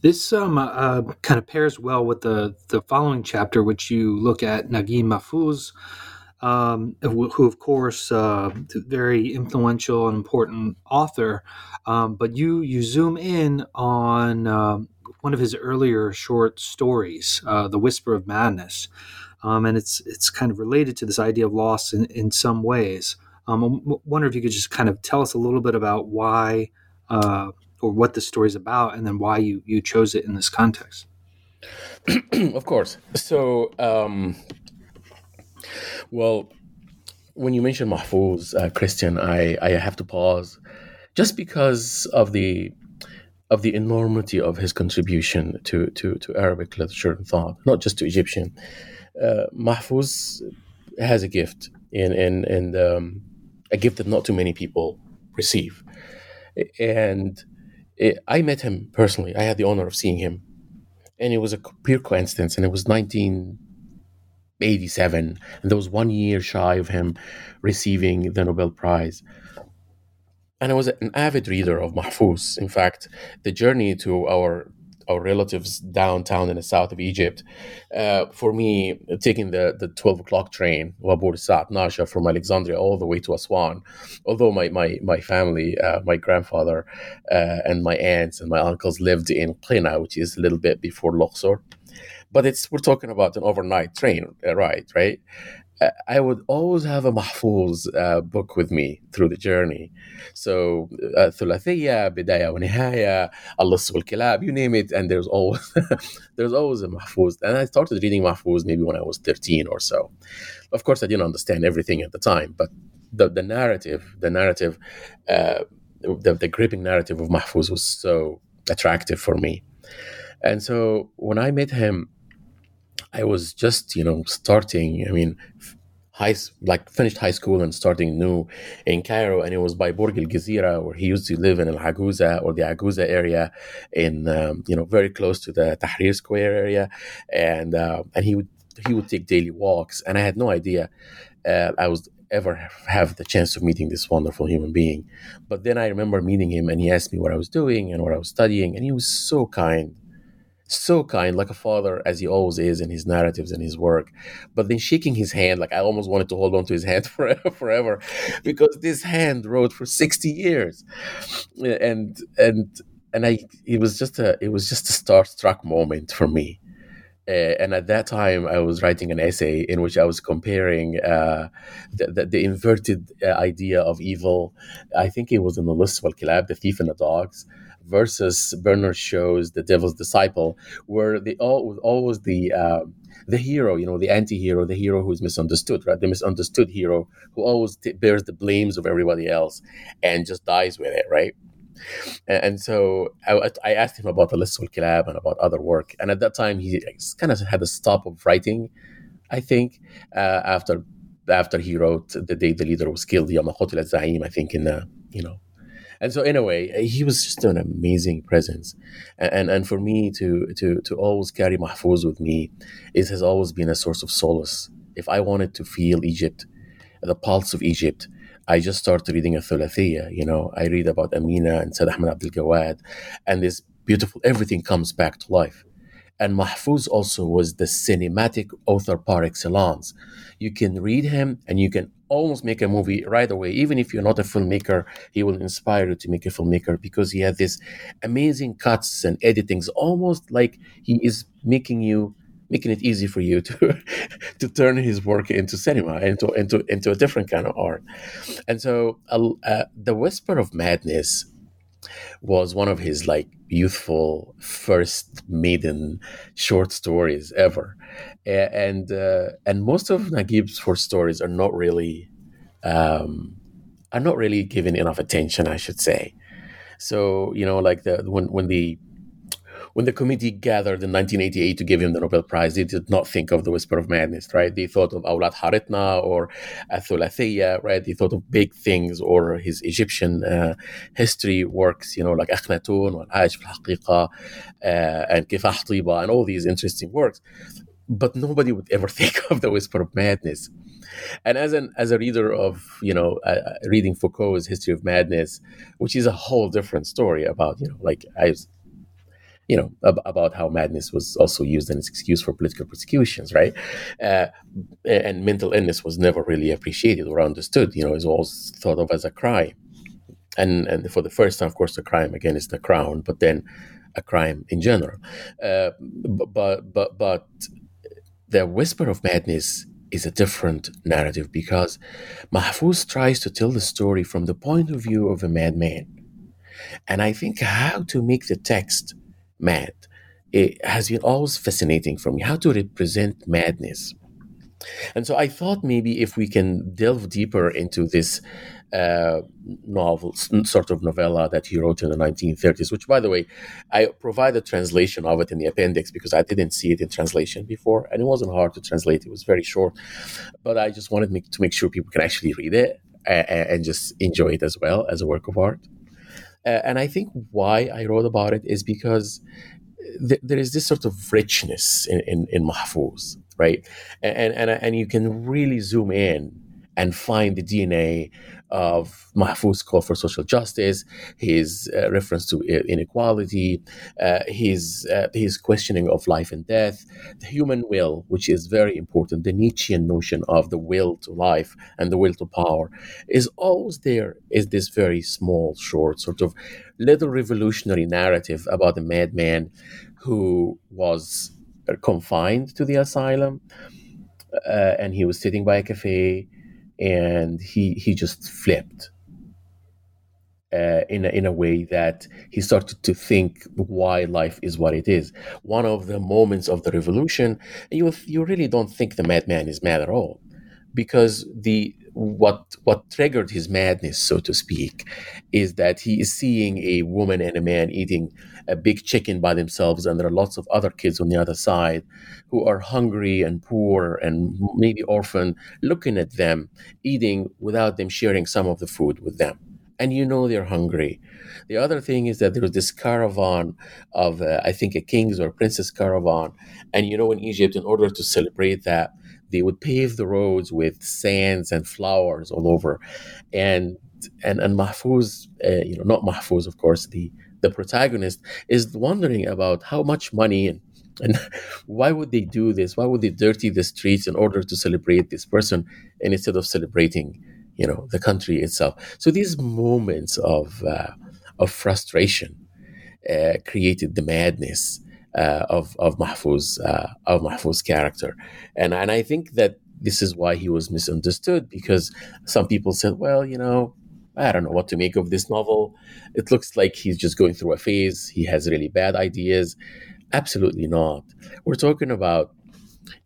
This um, uh, kind of pairs well with the, the following chapter, which you look at Naguib Mahfouz, um, who, of course, uh, very influential and important author. Um, but you you zoom in on um, one of his earlier short stories, uh, "The Whisper of Madness," um, and it's it's kind of related to this idea of loss in, in some ways. Um, I wonder if you could just kind of tell us a little bit about why uh, or what the story is about, and then why you you chose it in this context. of course. So, um, well, when you mention Mahfouz, uh, Kristian, I, I have to pause just because of the of the enormity of his contribution to, to, to Arabic literature and thought, not just to Egyptian. Uh, Mahfouz has a gift, in, in, in um, a gift that not too many people receive. And I met him personally. I had the honor of seeing him. And it was a pure coincidence. And it was 1987. And there was one year shy of him receiving the Nobel Prize and I was an avid reader of Mahfouz. In fact, the journey to our our relatives downtown in the south of Egypt, uh, for me, taking the, the 12 o'clock train, Wabur Sa'at Nasha from Alexandria all the way to Aswan, although my, my, my family, uh, my grandfather uh, and my aunts and my uncles lived in Qina, which is a little bit before Luxor. But it's we're talking about an overnight train uh, ride, right? I would always have a Mahfouz uh, book with me through the journey. So, uh, Thulathiyya, Bidaya wa Nihaya, Al-Liss wal-Kilab, you name it, and there's always there's always a Mahfouz. And I started reading Mahfouz maybe when I was 13 or so. Of course, I didn't understand everything at the time, but the, the narrative, the narrative, uh, the, the gripping narrative of Mahfouz was so attractive for me. And so when I met him, I was just, you know, starting. I mean, high like finished high school and starting new in Cairo, and it was by Burg Al Gezira, where he used to live in Al Aguza or the Aguza area, in um, you know very close to the Tahrir Square area, and uh, and he would he would take daily walks, and I had no idea uh, I was ever have the chance of meeting this wonderful human being. But then I remember meeting him, and he asked me what I was doing and what I was studying, and he was so kind so kind, like a father, as he always is in his narratives and his work. But then shaking his hand, like I almost wanted to hold on to his hand forever, forever because this hand wrote for 60 years. And, and, and I, it was just a, it was just a starstruck moment for me. Uh, and at that time, I was writing an essay in which I was comparing uh, the, the, the, inverted uh, idea of evil. I think it was in the Liss wal-Kilab, the thief and the dogs, versus Bernard Shaw's The Devil's Disciple, where they all was always the uh, the hero, you know, the anti-hero, the hero who's misunderstood, right? The misunderstood hero who always t- bears the blames of everybody else and just dies with it, right? And, and so I, I, asked him about the Liss wal-Kilab and about other work, and at that time he kind of had a stop of writing, I think, uh, after after he wrote the day the leader was killed, Yom Zaim, I think in the you know and so, in a way, eh, he was just an amazing presence. And, and, and for me to, to, to always carry Mahfouz with me, it has always been a source of solace. If I wanted to feel Egypt, the pulse of Egypt, I just started reading a thulathiyya. You know, I read about Amina and Said Ahmed Abdul Gawad, and this beautiful, everything comes back to life. And Mahfouz also was the cinematic author par excellence. You can read him and you can almost make a movie right away. Even if you're not a filmmaker, he will inspire you to make a filmmaker because he had this amazing cuts and editings, almost like he is making you making it easy for you to to turn his work into cinema into into into a different kind of art. And so uh, the Whisper of Madness was one of his like youthful first maiden short stories ever and uh, and most of Naguib's short stories are not really um, are not really given enough attention I should say so you know like the when when the when the committee gathered in 1988 to give him the Nobel Prize, they did not think of the Whisper of Madness, right? They thought of Awlad Haritna or Athulathiyya, right? They thought of big things or his Egyptian uh, history works, you know, like Akhnatun or Aish al uh, and Kifah Tiba and all these interesting works. But nobody would ever think of the Whisper of Madness. And as an as a reader of you know uh, reading Foucault's History of Madness, which is a whole different story about you know like I you know, ab- about how madness was also used as an excuse for political persecutions, right? Uh, and mental illness was never really appreciated or understood. You know, it's always thought of as a crime. And and for the first time, of course, the crime again is the crown, but then a crime in general. Uh, but but but the whisper of madness is a different narrative because Mahfouz tries to tell the story from the point of view of a madman. And I think how to make the text mad. It has been always fascinating for me how to represent madness. And so I thought maybe if we can delve deeper into this uh, novel, sort of novella that he wrote in the 1930s, which, by the way, I provide a translation of it in the appendix because I didn't see it in translation before, and it wasn't hard to translate. It was very short, but I just wanted to make sure people can actually read it and, just enjoy it as well as a work of art. Uh, and I think why I wrote about it is because th- there is this sort of richness in, in, in Mahfouz, right? And, and, and you can really zoom in and find the DNA of Mahfouz's call for social justice, his uh, reference to inequality, uh, his uh, his questioning of life and death, the human will, which is very important, the Nietzschean notion of the will to life and the will to power, is always there. Is this very small, short, sort of little revolutionary narrative about a madman who was confined to the asylum, uh, and he was sitting by a cafe and he he just flipped uh, in a, in a way that he started to think why life is what it is. One of the moments of the revolution, you you really don't think the madman is mad at all, because the what what triggered his madness, so to speak, is that he is seeing a woman and a man eating a big chicken by themselves, and there are lots of other kids on the other side who are hungry and poor and maybe orphan, looking at them eating without them sharing some of the food with them. And you know they're hungry. The other thing is that there was this caravan of, uh, I think, a king's or princess caravan. And you know, in Egypt, in order to celebrate that, they would pave the roads with sands and flowers all over, and and and Mahfouz, uh, you know, not Mahfouz, of course, the the protagonist is wondering about how much money and and why would they do this? Why would they dirty the streets in order to celebrate this person, and instead of celebrating, you know, the country itself? So these moments of uh, of frustration uh, created the madness uh, of of Mahfouz uh, of Mahfouz's character, and and I think that this is why he was misunderstood because some people said, well, you know, I don't know what to make of this novel. It looks like he's just going through a phase. He has really bad ideas. Absolutely not. We're talking about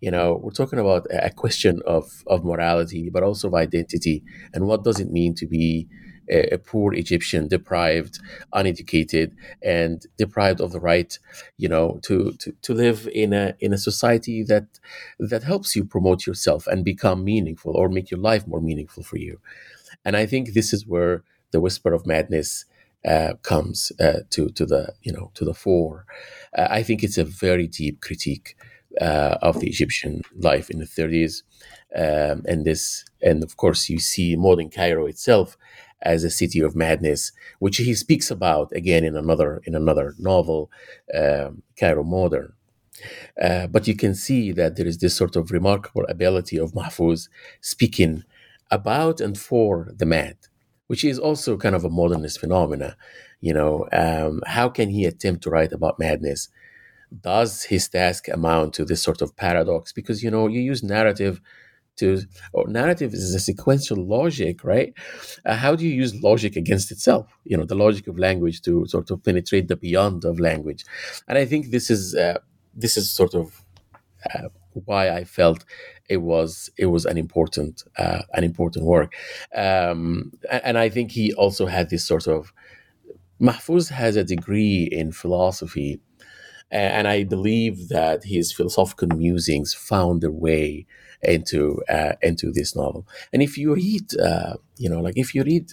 you know we're talking about a question of of morality but also of identity and what does it mean to be a, a, poor Egyptian, deprived, uneducated, and deprived of the right, you know, to, to, to live in a in a society that that helps you promote yourself and become meaningful or make your life more meaningful for you. And I think this is where the whisper of madness uh, comes uh, to to the you know to the fore. Uh, I think it's a very deep critique uh, of the Egyptian life in the 30s, um, and this and of course you see modern Cairo itself as a city of madness, which he speaks about again in another in another novel, um, Cairo Modern. Uh, but you can see that there is this sort of remarkable ability of Mahfouz speaking about and for the mad, which is also kind of a modernist phenomena. You know, um, how can he attempt to write about madness? Does his task amount to this sort of paradox? Because you know, you use narrative to or narrative is a sequential logic right uh, how do you use logic against itself you know the logic of language to sort of penetrate the beyond of language and i think this is uh, this is sort of uh, why i felt it was it was an important uh, an important work um, and i think he also had this sort of mahfouz has a degree in philosophy and I believe that his philosophical musings found their way into uh, into this novel. And if you read, uh, you know, like if you read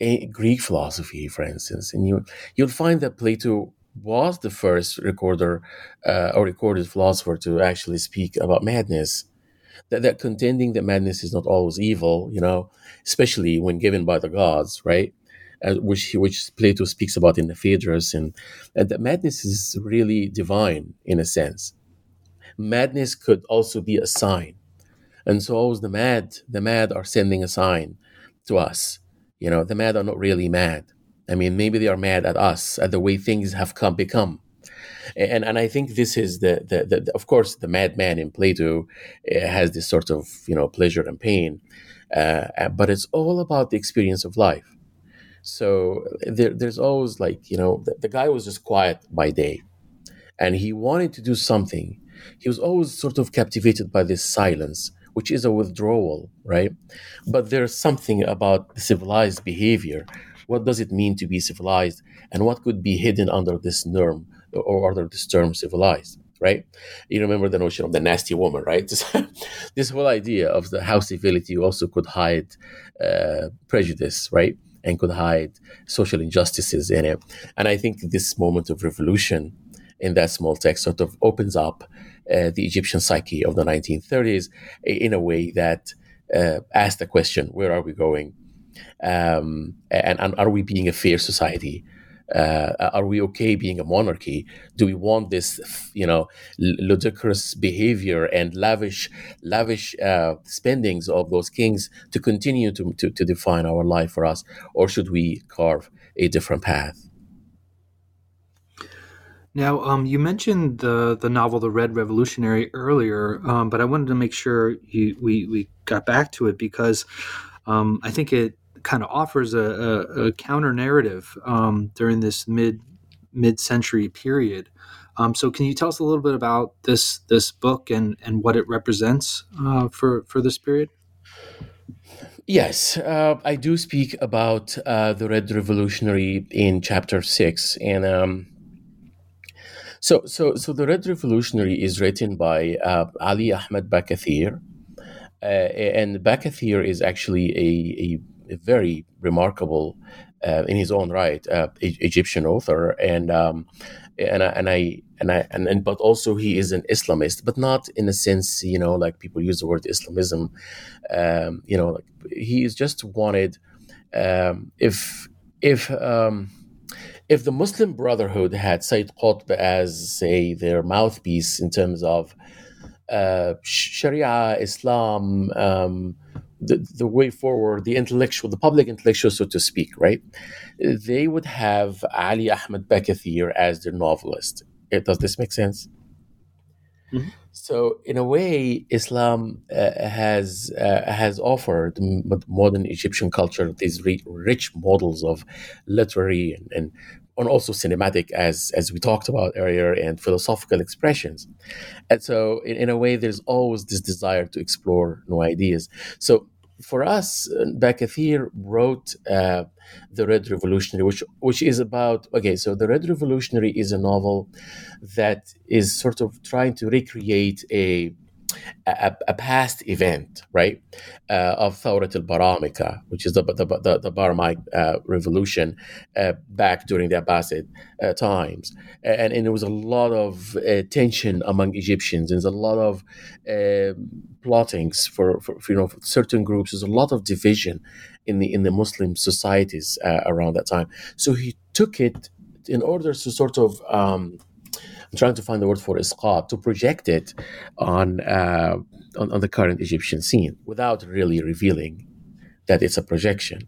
a Greek philosophy, for instance, and you you'll find that Plato was the first recorder uh, or recorded philosopher to actually speak about madness. That, that contending that madness is not always evil, you know, especially when given by the gods, right? Uh, which which Plato speaks about in the Phaedrus, and, and that madness is really divine in a sense. Madness could also be a sign and so always the mad, the mad are sending a sign to us. You know, the mad are not really mad. I mean, maybe they are mad at us, at the way things have come become. And and I think this is the the, the, of course the madman in Plato uh, has this sort of you know pleasure and pain, uh, uh, but it's all about the experience of life. So there, there's always like you know the, the guy was just quiet by day, and he wanted to do something he was always sort of captivated by this silence, which is a withdrawal, right? But there's something about civilized behavior. What does it mean to be civilized, and what could be hidden under this norm or under this term civilized? right? You remember the notion of the nasty woman, right? this whole idea of the how civility also could hide uh, prejudice, right? And could hide social injustices in it. And I think this moment of revolution in that small text sort of opens up uh, the Egyptian psyche of the 1930s in a way that uh, asks the question where are we going? Um, and, and, are we being a fair society? Uh, are we okay being a monarchy? Do we want this, you know, ludicrous behavior and lavish, lavish uh, spendings of those kings to continue to, to, to define our life for us, or should we carve a different path? Now, um, you mentioned the the novel *The Red Revolutionary* earlier, um, but I wanted to make sure you, we we got back to it because um, I think it kind of offers a, a, a counter narrative um, during this mid mid century period. Um, so, can you tell us a little bit about this this book and and what it represents uh, for for this period? Yes, uh, I do speak about uh, the Red Revolutionary in chapter six, and um, so so so the Red Revolutionary is written by uh, Ali Ahmed Bakathir, uh, and Bakathir is actually a, a a very remarkable, uh, in his own right, uh, Egyptian author, and um, and I, and I and I and, and but also he is an Islamist, but not in a sense, you know, like people use the word Islamism. Um, you know, like he's just wanted um, if if um, if the Muslim Brotherhood had Sayyid Qutb as say their mouthpiece in terms of uh, Sharia, Islam, um, the, the way forward, the intellectual, the public intellectual, so to speak, right? They would have Ali Ahmed Bakathir as their novelist. It, does this make sense? Mm-hmm. So, in a way, Islam uh, has uh, has offered modern Egyptian culture these re- rich models of literary and, and and also cinematic, as as we talked about earlier, and philosophical expressions. And so, in, in a way, there's always this desire to explore new ideas. So, for us, Bakathir wrote uh, the Red Revolutionary, which which is about okay. So, the Red Revolutionary is a novel that is sort of trying to recreate a a, a past event, right, uh, of Thawrat al-Baramika, which is the the, the, the Baramite uh, revolution uh, back during the Abbasid uh, times, and, and there was a lot of uh, tension among Egyptians. There's a lot of um, plottings for, for, for, you know for certain groups. There's a lot of division in the in the Muslim societies uh, around that time. So he took it in order to sort of um, I'm trying to find the word for isqat, to project it on, uh, on, on the current Egyptian scene without really revealing that it's a projection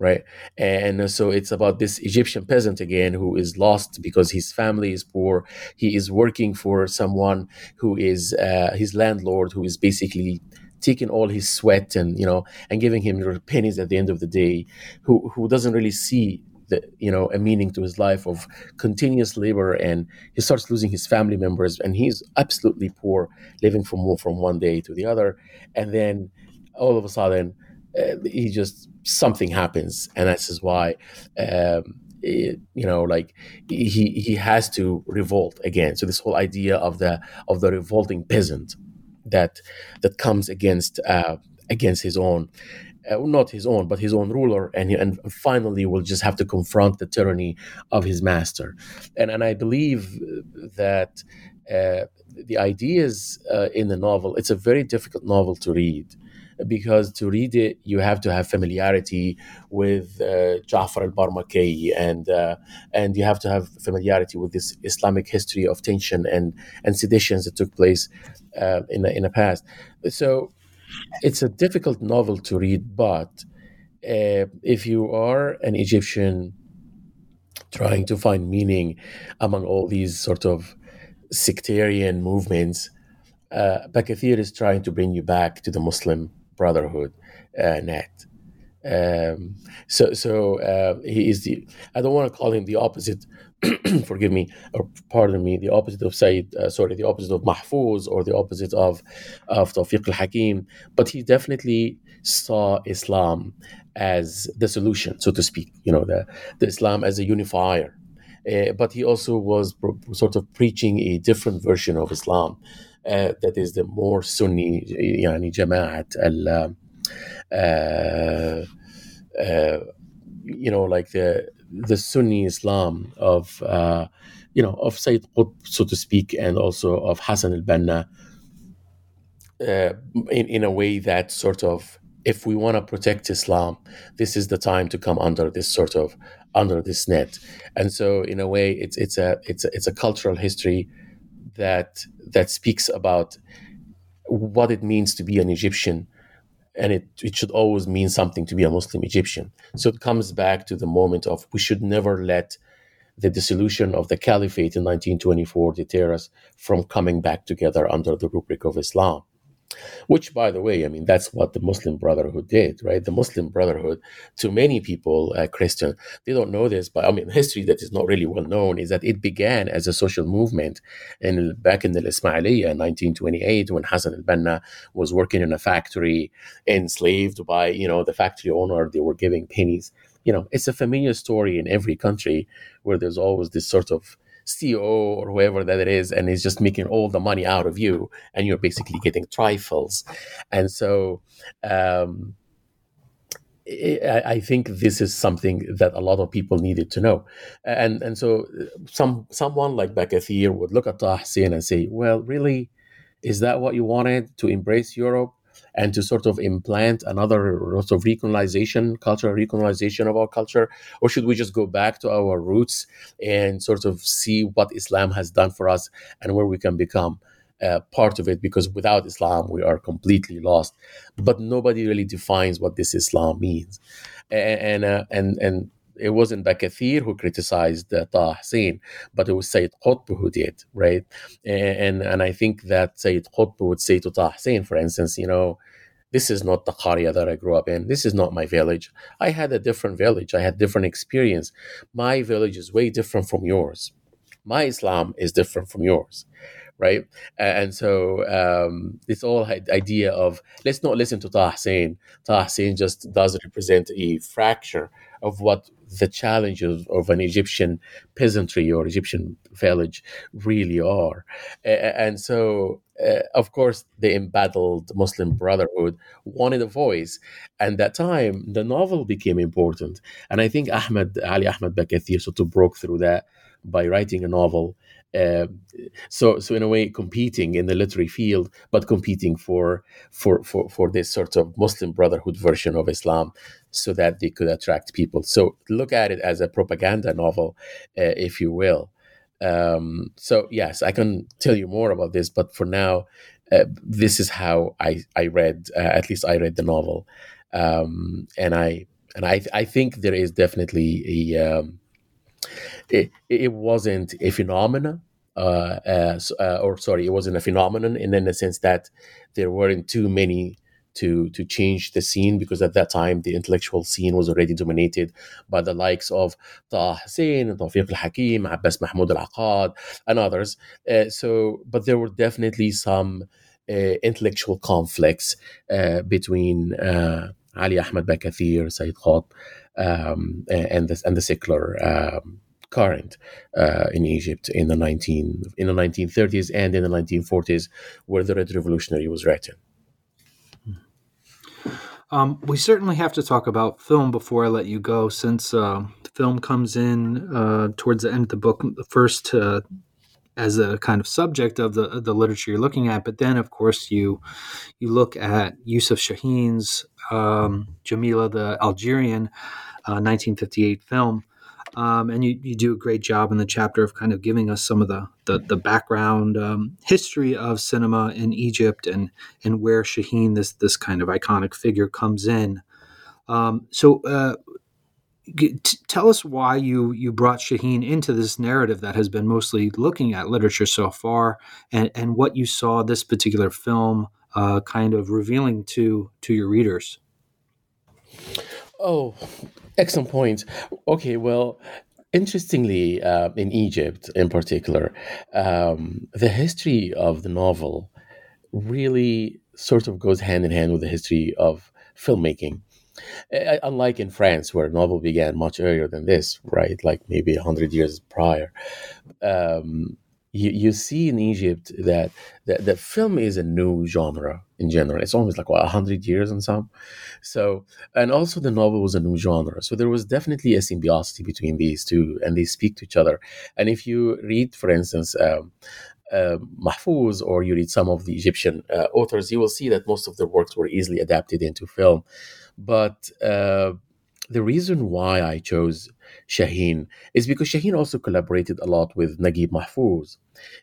right? And so it's about this Egyptian peasant again who is lost because his family is poor. He is working for someone who is uh, his landlord, who is basically taking all his sweat and you know and giving him pennies at the end of the day. Who who doesn't really see the, you know a meaning to his life of continuous labor and he starts losing his family members and he's absolutely poor living from from one day to the other. And then all of a sudden uh, he just something happens. And this is why um, it, you know like he he has to revolt again. So this whole idea of the of the revolting peasant that that comes against uh, against his own uh, not his own, but his own ruler, and he, and finally will just have to confront the tyranny of his master. And and I believe that uh, the ideas uh, in the novel it's a very difficult novel to read because to read it you have to have familiarity with uh, Ja'far al-Barmaki and uh, and you have to have familiarity with this Islamic history of tension and and seditions that took place uh, in the, in the past. So it's a difficult novel to read, but uh, if you are an Egyptian trying to find meaning among all these sort of sectarian movements, uh, Bakathir is trying to bring you back to the Muslim Brotherhood uh, net. Um, so, so uh, he is the. I don't want to call him the opposite forgive me, or pardon me, the opposite of Sayyid, uh, sorry, the opposite of Mahfouz or the opposite of, of Tawfiq al Hakim, but he definitely saw Islam as the solution, so to speak, you know, the, the Islam as a unifier. Uh, but he also was sort of preaching a different version of Islam uh, that is the more Sunni, yani Jama'at al, uh, uh, you know, like the the Sunni Islam of uh, you know of Sayyid Qutb, so to speak, and also of Hassan al-Banna, uh, in in a way that sort of if we want to protect Islam, this is the time to come under this sort of under this net. And so, in a way, it's it's a it's a, it's a cultural history that that speaks about what it means to be an Egyptian and it, it should always mean something to be a Muslim Egyptian. So it comes back to the moment of we should never let the dissolution of the caliphate in 1924 deter us from coming back together under the rubric of Islam. Which, by the way, I mean, that's what the Muslim Brotherhood did, right? The Muslim Brotherhood, to many people, uh, Kristian, they don't know this, but I mean, history that is not really well known is that it began as a social movement in, back in the Ismailiyah in 1928 when Hassan al Banna was working in a factory, enslaved by, you know, the factory owner. They were giving pennies. You know, it's a familiar story in every country where there's always this sort of CEO or whoever that it is, and is just making all the money out of you, and you're basically getting trifles. And so, um, I think this is something that a lot of people needed to know, and and so some someone like Bakathir would look at Taha and say, "Well, really, is that what you wanted to embrace Europe? And to sort of implant another sort of recolonization, cultural recolonization of our culture? Or should we just go back to our roots and sort of see what Islam has done for us and where we can become? Uh, part of it because without Islam we are completely lost. But nobody really defines what this Islam means, and and uh, and, and it wasn't Bakathir who criticized uh, but it was Sayyid Qutb who did, right? And, and I think that Sayyid Qutb would say to Taha Hussein, for instance, you know, this is not the Qaria that I grew up in. This is not my village. I had a different village. I had different experience. My village is way different from yours. My Islam is different from yours right? And so um, this whole idea of let's not listen to. Taha Hussein just does represent a fracture of what the challenges of an Egyptian peasantry or Egyptian village really are. And so, uh, of course, the embattled Muslim Brotherhood wanted a voice. And that time, the novel became important. And I think Ahmed, Ali Ahmed Bakathir sort of broke through that by writing a novel uh, so so in a way competing in the literary field but competing for for for for this sort of muslim brotherhood version of islam so that they could attract people. So look at it as a propaganda novel uh, if you will. Um, so yes i can tell you more about this but for now uh, this is how i i read uh, at least i read the novel. Um, and i and i i think there is definitely a um, it, it wasn't a phenomenon uh, uh, uh, or sorry, it wasn't a phenomenon, in the sense that there weren't too many to to change the scene because at that time the intellectual scene was already dominated by the likes of Taha Hussein, Tawfiq al-Hakim, Abbas Mahmoud al-Aqad, and others. Uh, so, but there were definitely some uh, intellectual conflicts uh, between Ali Ahmed Bakathir, Sayyid Qutb, um, and the and the secular. Um, current uh, in Egypt in the 19 in the 1930s and in the 1940s, where the Red Revolutionary was written. Um, we certainly have to talk about film before I let you go, since uh, film comes in uh, towards the end of the book, first uh, as a kind of subject of the the literature you're looking at, but then of course you you look at Youssef Chahine's um, Jamila the Algerian, 1958 uh, film, um, and you, you do a great job in the chapter of kind of giving us some of the the, the background um, history of cinema in Egypt and and where Chahine this this kind of iconic figure, comes in. Um, so, uh, t- tell us why you you brought Chahine into this narrative that has been mostly looking at literature so far, and and what you saw this particular film uh, kind of revealing to to your readers. Oh, excellent point. Okay, well, interestingly, uh, in Egypt in particular, um, the history of the novel really sort of goes hand in hand with the history of filmmaking. Uh, unlike in France, where novel began much earlier than this, right? Like maybe 100 years prior. Um, you, you see in Egypt that, that that film is a new genre in general. It's almost like what hundred years and some. So and also the novel was a new genre. So there was definitely a symbiosity between these two, and they speak to each other. And if you read, for instance. Um, uh, Mahfouz, or you read some of the Egyptian uh, authors, you will see that most of their works were easily adapted into film. But uh, the reason why I chose Chahine is because Chahine also collaborated a lot with Naguib Mahfouz.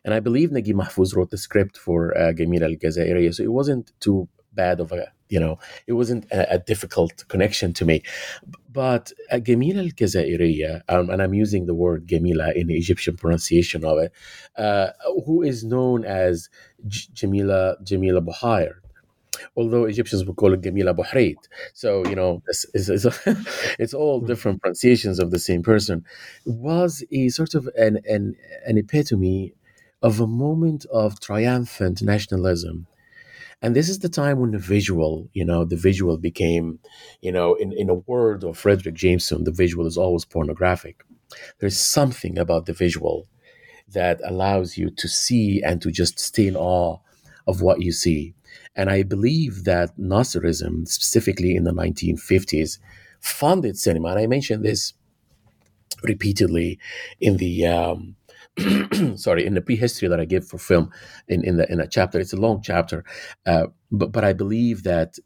And I believe Naguib Mahfouz wrote the script for uh, Gamila al Gazairiya, so it wasn't too bad of a, you know, it wasn't a, a difficult connection to me. But uh, al Gazairiya, um, and I'm using the word Gamila in the Egyptian pronunciation of it, uh, who is known as J- Jamila, Jamila Buhair although Egyptians would call it Gamila Buhreit. So, you know, it's, it's, it's, it's, all hmm. different pronunciations of the same person, was a sort of an, an, an epitome of a moment of triumphant nationalism. And this is the time when the visual, you know, the visual became, you know, in, in a word of Fredric Jameson, the visual is always pornographic. There's something about the visual that allows you to see and to just stay in awe of what you see. And I believe that Nasserism, specifically in the 1950s, funded cinema. And I mentioned this repeatedly in the um, sorry in the prehistory that I give for film in in the in a chapter. It's a long chapter, uh, but but I believe that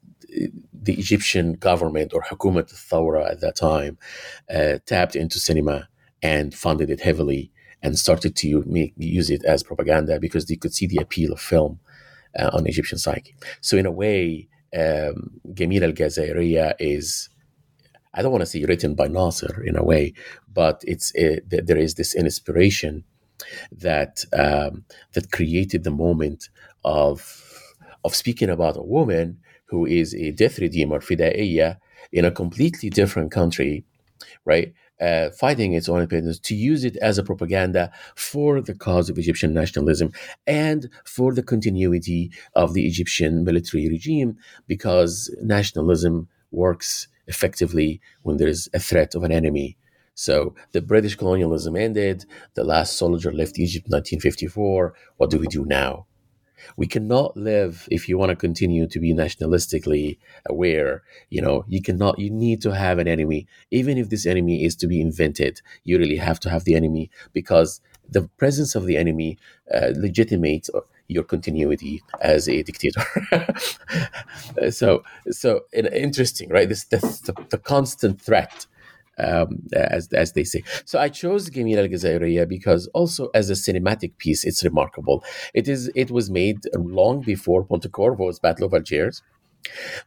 the Egyptian government or Hukumat Thawra at that time uh, tapped into cinema and funded it heavily and started to make, use it as propaganda because they could see the appeal of film uh, on Egyptian psyche. So in a way, um, Gamila al-Gazairiya is I don't want to say written by Nasser in a way, but it's it, there is this inspiration that um, that created the moment of of speaking about a woman who is a death redeemer, fidaiya, in a completely different country, right? Uh, fighting its own independence to use it as a propaganda for the cause of Egyptian nationalism and for the continuity of the Egyptian military regime because nationalism works effectively when there is a threat of an enemy. So the British colonialism ended, the last soldier left Egypt in 1954. What do we do now? We cannot live if you want to continue to be nationalistically aware you know you cannot you need to have an enemy even if this enemy is to be invented you really have to have the enemy because the presence of the enemy uh, legitimates your continuity as a dictator. so, so interesting, right? This, this the, the constant threat um, as as they say. So I chose Gamila al Gazairiya because also as a cinematic piece, it's remarkable. It is it was made long before Pontecorvo's Battle of Algiers.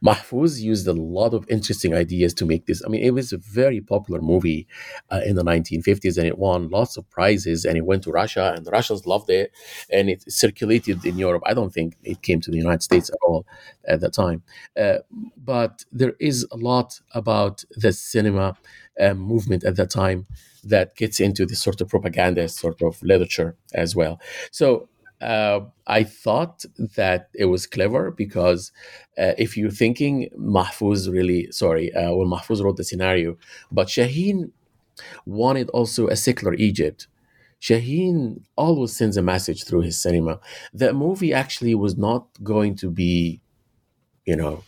Mahfouz used a lot of interesting ideas to make this. I mean, it was a very popular movie uh, in the 1950s and it won lots of prizes and it went to Russia and the Russians loved it and it circulated in Europe. I don't think it came to the United States at all at that time. Uh, but there is a lot about the cinema um, movement at that time that gets into this sort of propaganda sort of literature as well. So uh, I thought that it was clever because uh, if you're thinking Mahfouz really, sorry, uh, well, Mahfouz wrote the scenario, but Chahine wanted also a secular Egypt. Chahine always sends a message through his cinema. That movie actually was not going to be, you know,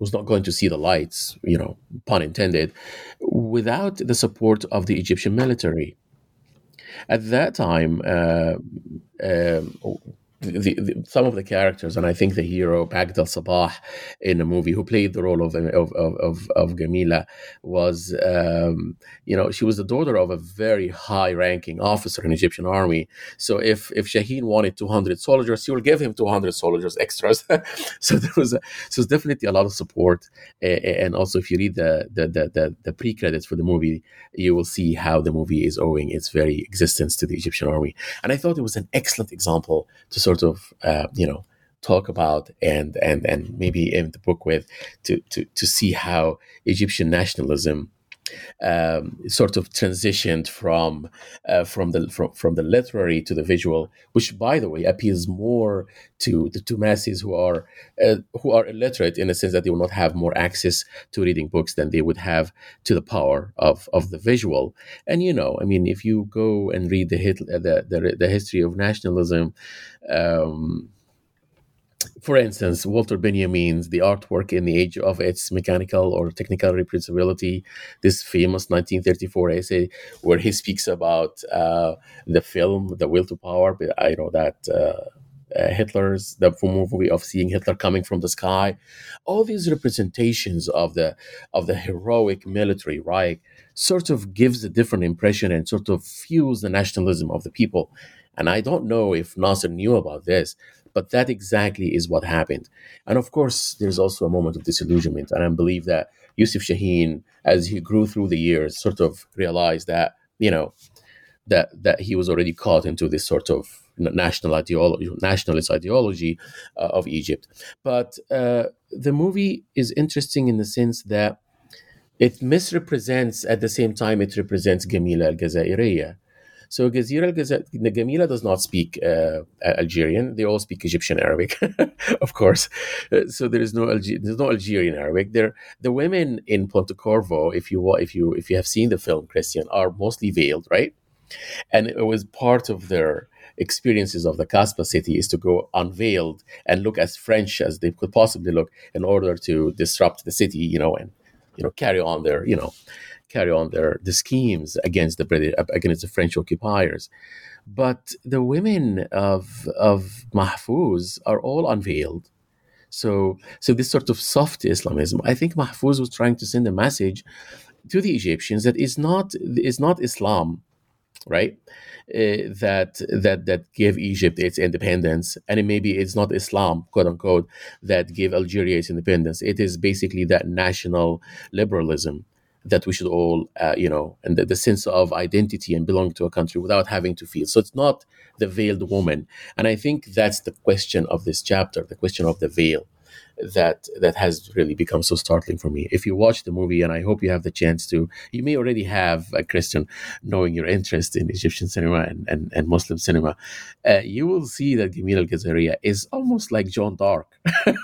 was not going to see the lights, you know, pun intended, without the support of the Egyptian military. At that time, uh, um, the, the, some of the characters, and I think the hero Magda al-Sabahi in the movie, who played the role of of of, of Gamila, was um, you know she was the daughter of a very high ranking officer in Egyptian army. So if if Chahine wanted 200 soldiers, he will give him 200 soldiers extras. so there was a, so definitely a lot of support, and also if you read the the the, the, the pre credits for the movie, you will see how the movie is owing its very existence to the Egyptian army. And I thought it was an excellent example to sort of uh, you know talk about and and and maybe in the book with to to to see how Egyptian nationalism um, sort of transitioned from uh, from the from, from the literary to the visual, which, by the way, appeals more to the to masses who are uh, who are illiterate in the sense that they will not have more access to reading books than they would have to the power of of the visual. And you know, I mean, if you go and read the hit, the, the the history of nationalism. Um, for instance, Walter Benjamin's The Artwork in the Age of Its Mechanical or Technical Reproducibility, this famous 1934 essay where he speaks about uh, the film The Will to Power. I know that uh, uh, Hitler's, the movie of seeing Hitler coming from the sky. All these representations of the of the heroic military Reich sort of gives a different impression and sort of fuels the nationalism of the people. And I don't know if Nasser knew about this, but that exactly is what happened. And of course, there's also a moment of disillusionment. And I believe that Youssef Chahine, as he grew through the years, sort of realized that, you know, that that he was already caught into this sort of national ideology, nationalist ideology uh, of Egypt. But uh, the movie is interesting in the sense that it misrepresents at the same time it represents Gamila al-Gazairiyya so Gazira Gamila does not speak uh, Algerian. They all speak Egyptian Arabic, of course. Uh, so there is no Alge- there's no Algerian Arabic. There, the women in Pontecorvo, if you if you if you have seen the film, Kristian, are mostly veiled, right? And it was part of their experiences of the Kasbah city is to go unveiled and look as French as they could possibly look in order to disrupt the city, you know, and you know carry on their you know carry on their the schemes against the British against the French occupiers. But the women of of Mahfouz are all unveiled. So so this sort of soft Islamism, I think Mahfouz was trying to send a message to the Egyptians that is not is not Islam, right? Uh, that that that gave Egypt its independence, and it maybe it's not Islam, quote unquote, that gave Algeria its independence. It is basically that national liberalism that we should all, uh, you know, and the, the, sense of identity and belonging to a country without having to feel. So it's not the veiled woman. And I think that's the question of this chapter, the question of the veil that that has really become so startling for me. If you watch the movie, and I hope you have the chance to, you may already have a Kristian, knowing your interest in Egyptian cinema and, and, and Muslim cinema, uh, you will see that Gamil al Ghazariya is almost like Joan d'Arc,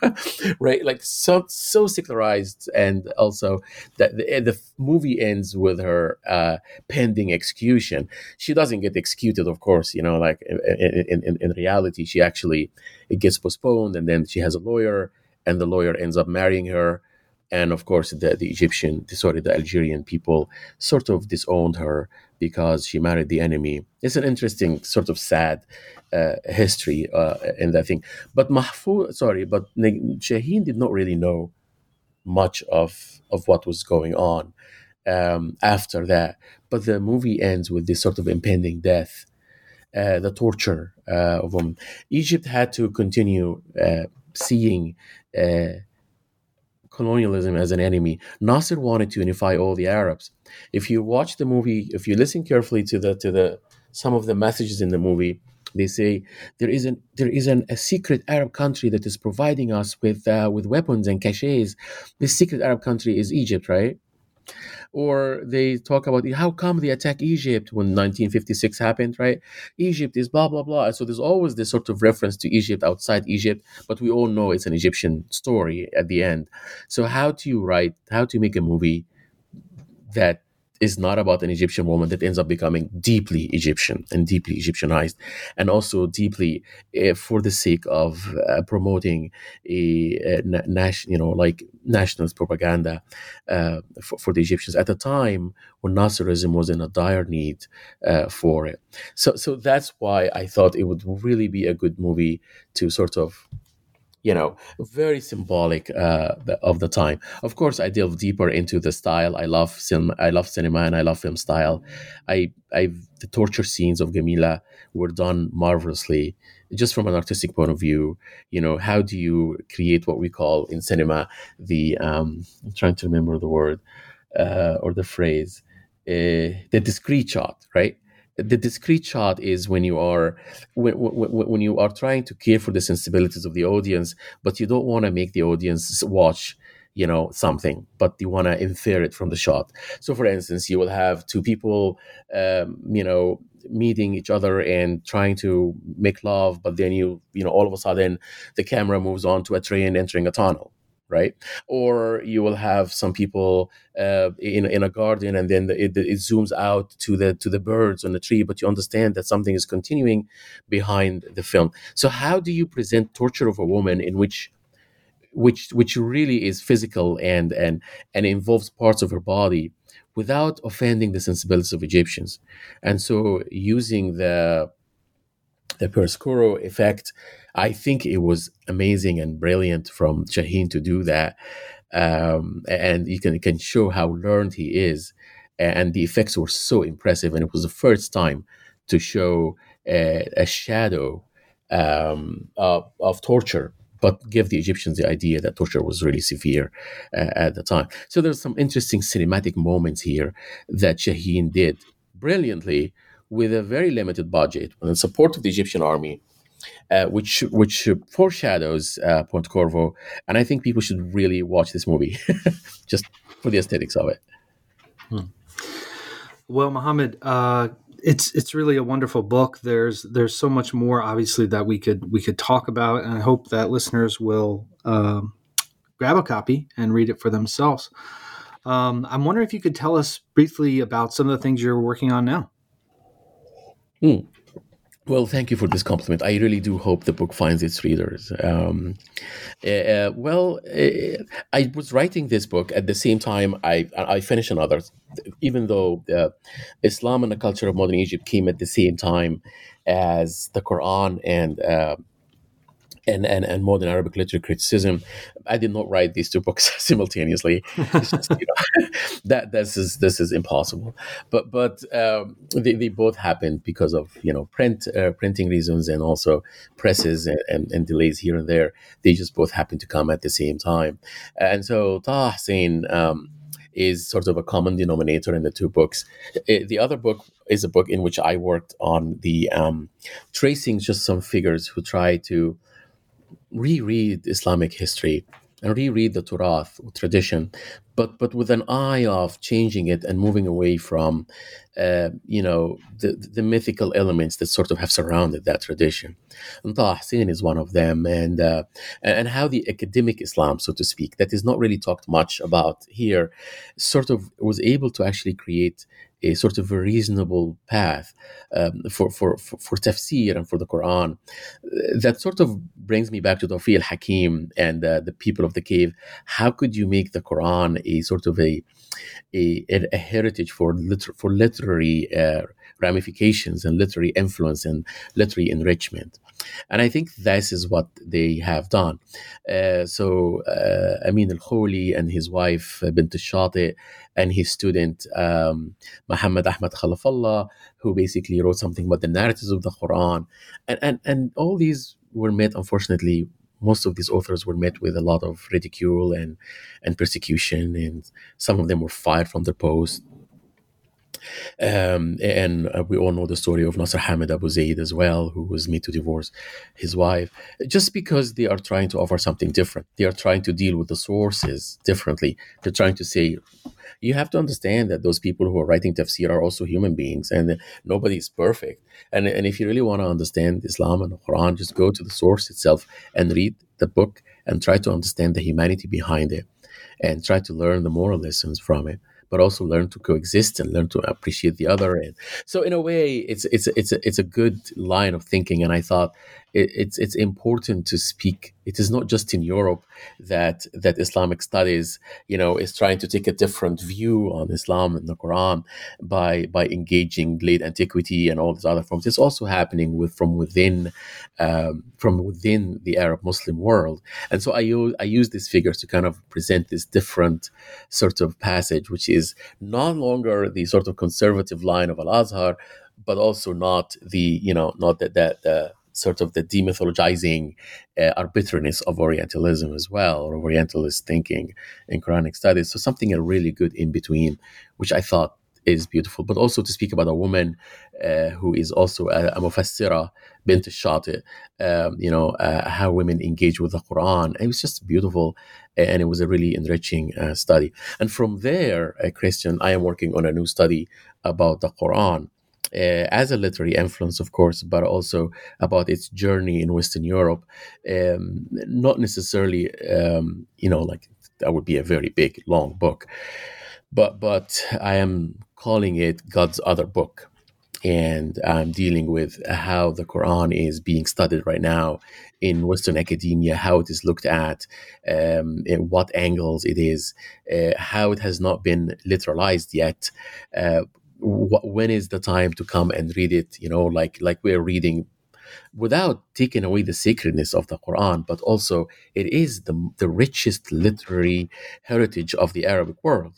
right? Like so so secularized, and also that the, the movie ends with her uh, pending execution. She doesn't get executed, of course. You know, like in, in, in reality, she actually it gets postponed, and then she has a lawyer and the lawyer ends up marrying her. And of course, the, the Egyptian, sorry, the Algerian people sort of disowned her because she married the enemy. It's an interesting, sort of sad uh, history uh, in that thing. But Mahfouz, sorry, but Chahine did not really know much of of what was going on um, after that. But the movie ends with this sort of impending death, uh, the torture uh, of them. Egypt had to continue uh, seeing uh, colonialism as an enemy. Nasser wanted to unify all the Arabs. If you watch the movie, if you listen carefully to the to the some of the messages in the movie, they say there is an there is an, a secret Arab country that is providing us with uh, with weapons and caches. This secret Arab country is Egypt, right? Or they talk about how come they attack Egypt when 1956 happened, right? Egypt is blah blah blah. So there's always this sort of reference to Egypt outside Egypt, but we all know it's an Egyptian story at the end. So how do you write? How to make a movie that is not about an Egyptian woman that ends up becoming deeply Egyptian and deeply Egyptianized, and also deeply uh, for the sake of uh, promoting a, a national, you know, like nationalist propaganda uh, for, for, the Egyptians at a time when Nasserism was in a dire need for it. So, so that's why I thought it would really be a good movie to sort of you know, very symbolic uh, of the time. Of course, I delve deeper into the style. I love cinema. I love cinema and I love film style. I, I, the torture scenes of Gamila were done marvelously, just from an artistic point of view. You know, how do you create what we call in cinema the? Um, I'm trying to remember the word uh, or the phrase, uh, the discrete shot, right? The discrete shot is when you are when, when, when you are trying to care for the sensibilities of the audience but you don't want to make the audience watch you know something but you want to infer it from the shot. So for instance you will have two people um, you know meeting each other and trying to make love but then you you know all of a sudden the camera moves on to a train entering a tunnel right or you will have some people uh, in, in a garden and then it, it zooms out to the to the birds on the tree but you understand that something is continuing behind the film so how do you present torture of a woman in which which which really is physical and and and involves parts of her body without offending the sensibilities of Egyptians. And so using the the chiaroscuro effect, I think it was amazing and brilliant from Chahine to do that. Um, and you can can show how learned he is. And the effects were so impressive. And it was the first time to show a, a shadow um, of, of torture but give the Egyptians the idea that torture was really severe uh, at the time. So there's some interesting cinematic moments here that Chahine did brilliantly with a very limited budget and support of the Egyptian army. Uh, which which foreshadows uh, Pontecorvo, and I think people should really watch this movie just for the aesthetics of it. Hmm. Well, Mohammad, uh, it's it's really a wonderful book. There's there's so much more, obviously, that we could we could talk about, and I hope that listeners will um, grab a copy and read it for themselves. Um, I'm wondering if you could tell us briefly about some of the things you're working on now. Hmm. Well, thank you for this compliment. I really do hope the book finds its readers. Um, uh, well, uh, I was writing this book at the same time I I finished another, even though uh, Islam and the culture of modern Egypt came at the same time as the Quran and uh, and, and, and modern Arabic literature criticism. I did not write these two books simultaneously. Just, you know, that this is this is impossible. But but um, they, they both happened because of you know print uh, printing reasons and also presses and, and, and, delays here and there. They just both happened to come at the same time. And so Taha um, is sort of a common denominator in the two books. It, the other book is a book in which I worked on the um, tracing just some figures who try to reread Islamic history and reread the Turath tradition, but but with an eye of changing it and moving away from, uh, you know, the, the mythical elements that sort of have surrounded that tradition. And Taha is one of them, and uh, and how the academic Islam, so to speak, that is not really talked much about here, sort of was able to actually create a sort of a reasonable path um, for, for, for, for tafsir and for the Quran. That sort of brings me back to Tawfiq al-Hakim and uh, the people of the cave. How could you make the Quran a sort of a, a, a heritage for, liter- for literary uh, ramifications and literary influence and literary enrichment? And I think this is what they have done. Uh, so uh, Amin al Kholi and his wife uh, Bint al and his student um, Muhammad Ahmad Khalafallah, who basically wrote something about the narratives of the Quran. And, and, and all these were met, unfortunately, most of these authors were met with a lot of ridicule and, and persecution, and some of them were fired from their posts. Um, and uh, we all know the story of Nasser Hamid Abu Zaid as well, who was made to divorce his wife, just because they are trying to offer something different. They are trying to deal with the sources differently. They're trying to say, you have to understand that those people who are writing tafsir are also human beings and nobody is perfect. And, and if you really want to understand Islam and the Quran, just go to the source itself and read the book and try to understand the humanity behind it and try to learn the moral lessons from it but also learn to coexist and learn to appreciate the other. And so, in a way, it's it's it's a, it's a good line of thinking. And I thought it, it's it's important to speak. It is not just in Europe that that Islamic studies, you know, is trying to take a different view on Islam and the Quran by by engaging late antiquity and all these other forms. It's also happening with from within um, from within the Arab Muslim world. And so I use I use these figures to kind of present this different sort of passage, which is no longer the sort of conservative line of Al Azhar, but also not the you know not that that. Uh, sort of the demythologizing uh, arbitrariness of Orientalism as well, or Orientalist thinking in Quranic studies. So something a really good in between, which I thought is beautiful. But also to speak about a woman uh, who is also a, a mufassira, bint shati, um, you know, uh, how women engage with the Quran. It was just beautiful, and it was a really enriching uh, study. And from there, Kristian, I am working on a new study about the Quran. Uh, as a literary influence, of course, but also about its journey in Western Europe. Um, not necessarily, um, you know, like that would be a very big, long book, but but I am calling it God's other book. And I'm dealing with how the Quran is being studied right now in Western academia, how it is looked at, um, in what angles it is, uh, how it has not been literalized yet. Uh, wh- when is the time to come and read it you know like like we're reading without taking away the sacredness of the Quran, but also it is the, the richest literary heritage of the Arabic world.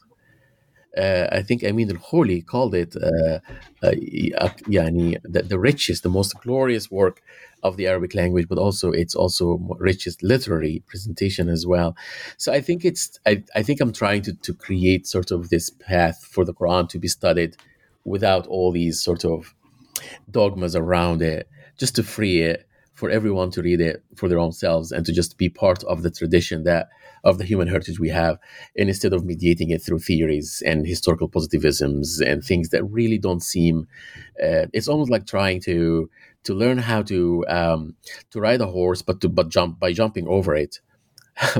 Uh, I think Amin al Kholi called it uh, uh, uh, yani the, the, richest, the most glorious work of the Arabic language, but also it's also richest literary presentation as well. So I think it's I, I think I'm trying to, to create sort of this path for the Quran to be studied without all these sort of dogmas around it, just to free it for everyone to read it for their own selves and to just be part of the tradition that of the human heritage we have and instead of mediating it through theories and historical positivisms and things that really don't seem uh, it's almost like trying to to learn how to um, to ride a horse but to but jump by jumping over it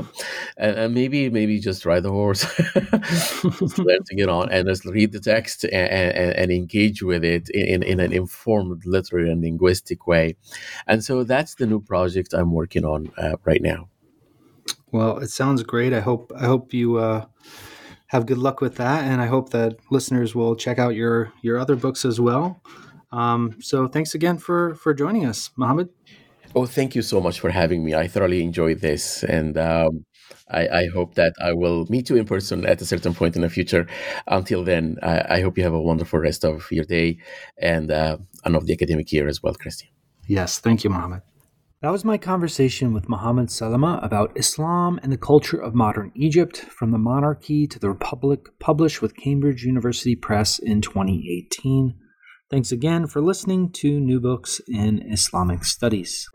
and, and, maybe maybe just ride the horse, learn to get on, and just read the text and, and, and, engage with it in, in an informed literary and linguistic way. And so that's the new project I'm working on uh, right now. Well, it sounds great. I hope I hope you uh, have good luck with that, and I hope that listeners will check out your your other books as well. Um, so thanks again for for joining us, Mohammad. Oh, thank you so much for having me. I thoroughly enjoyed this, and um, I, I, hope that I will meet you in person at a certain point in the future. Until then, I, I hope you have a wonderful rest of your day and uh, and of the academic year as well, Kristian. Yes, thank you, Mohammad. That was my conversation with Mohammad Salama about Islam and the culture of modern Egypt, from the monarchy to the republic, published with Cambridge University Press in 2018. Thanks again for listening to New Books in Islamic Studies.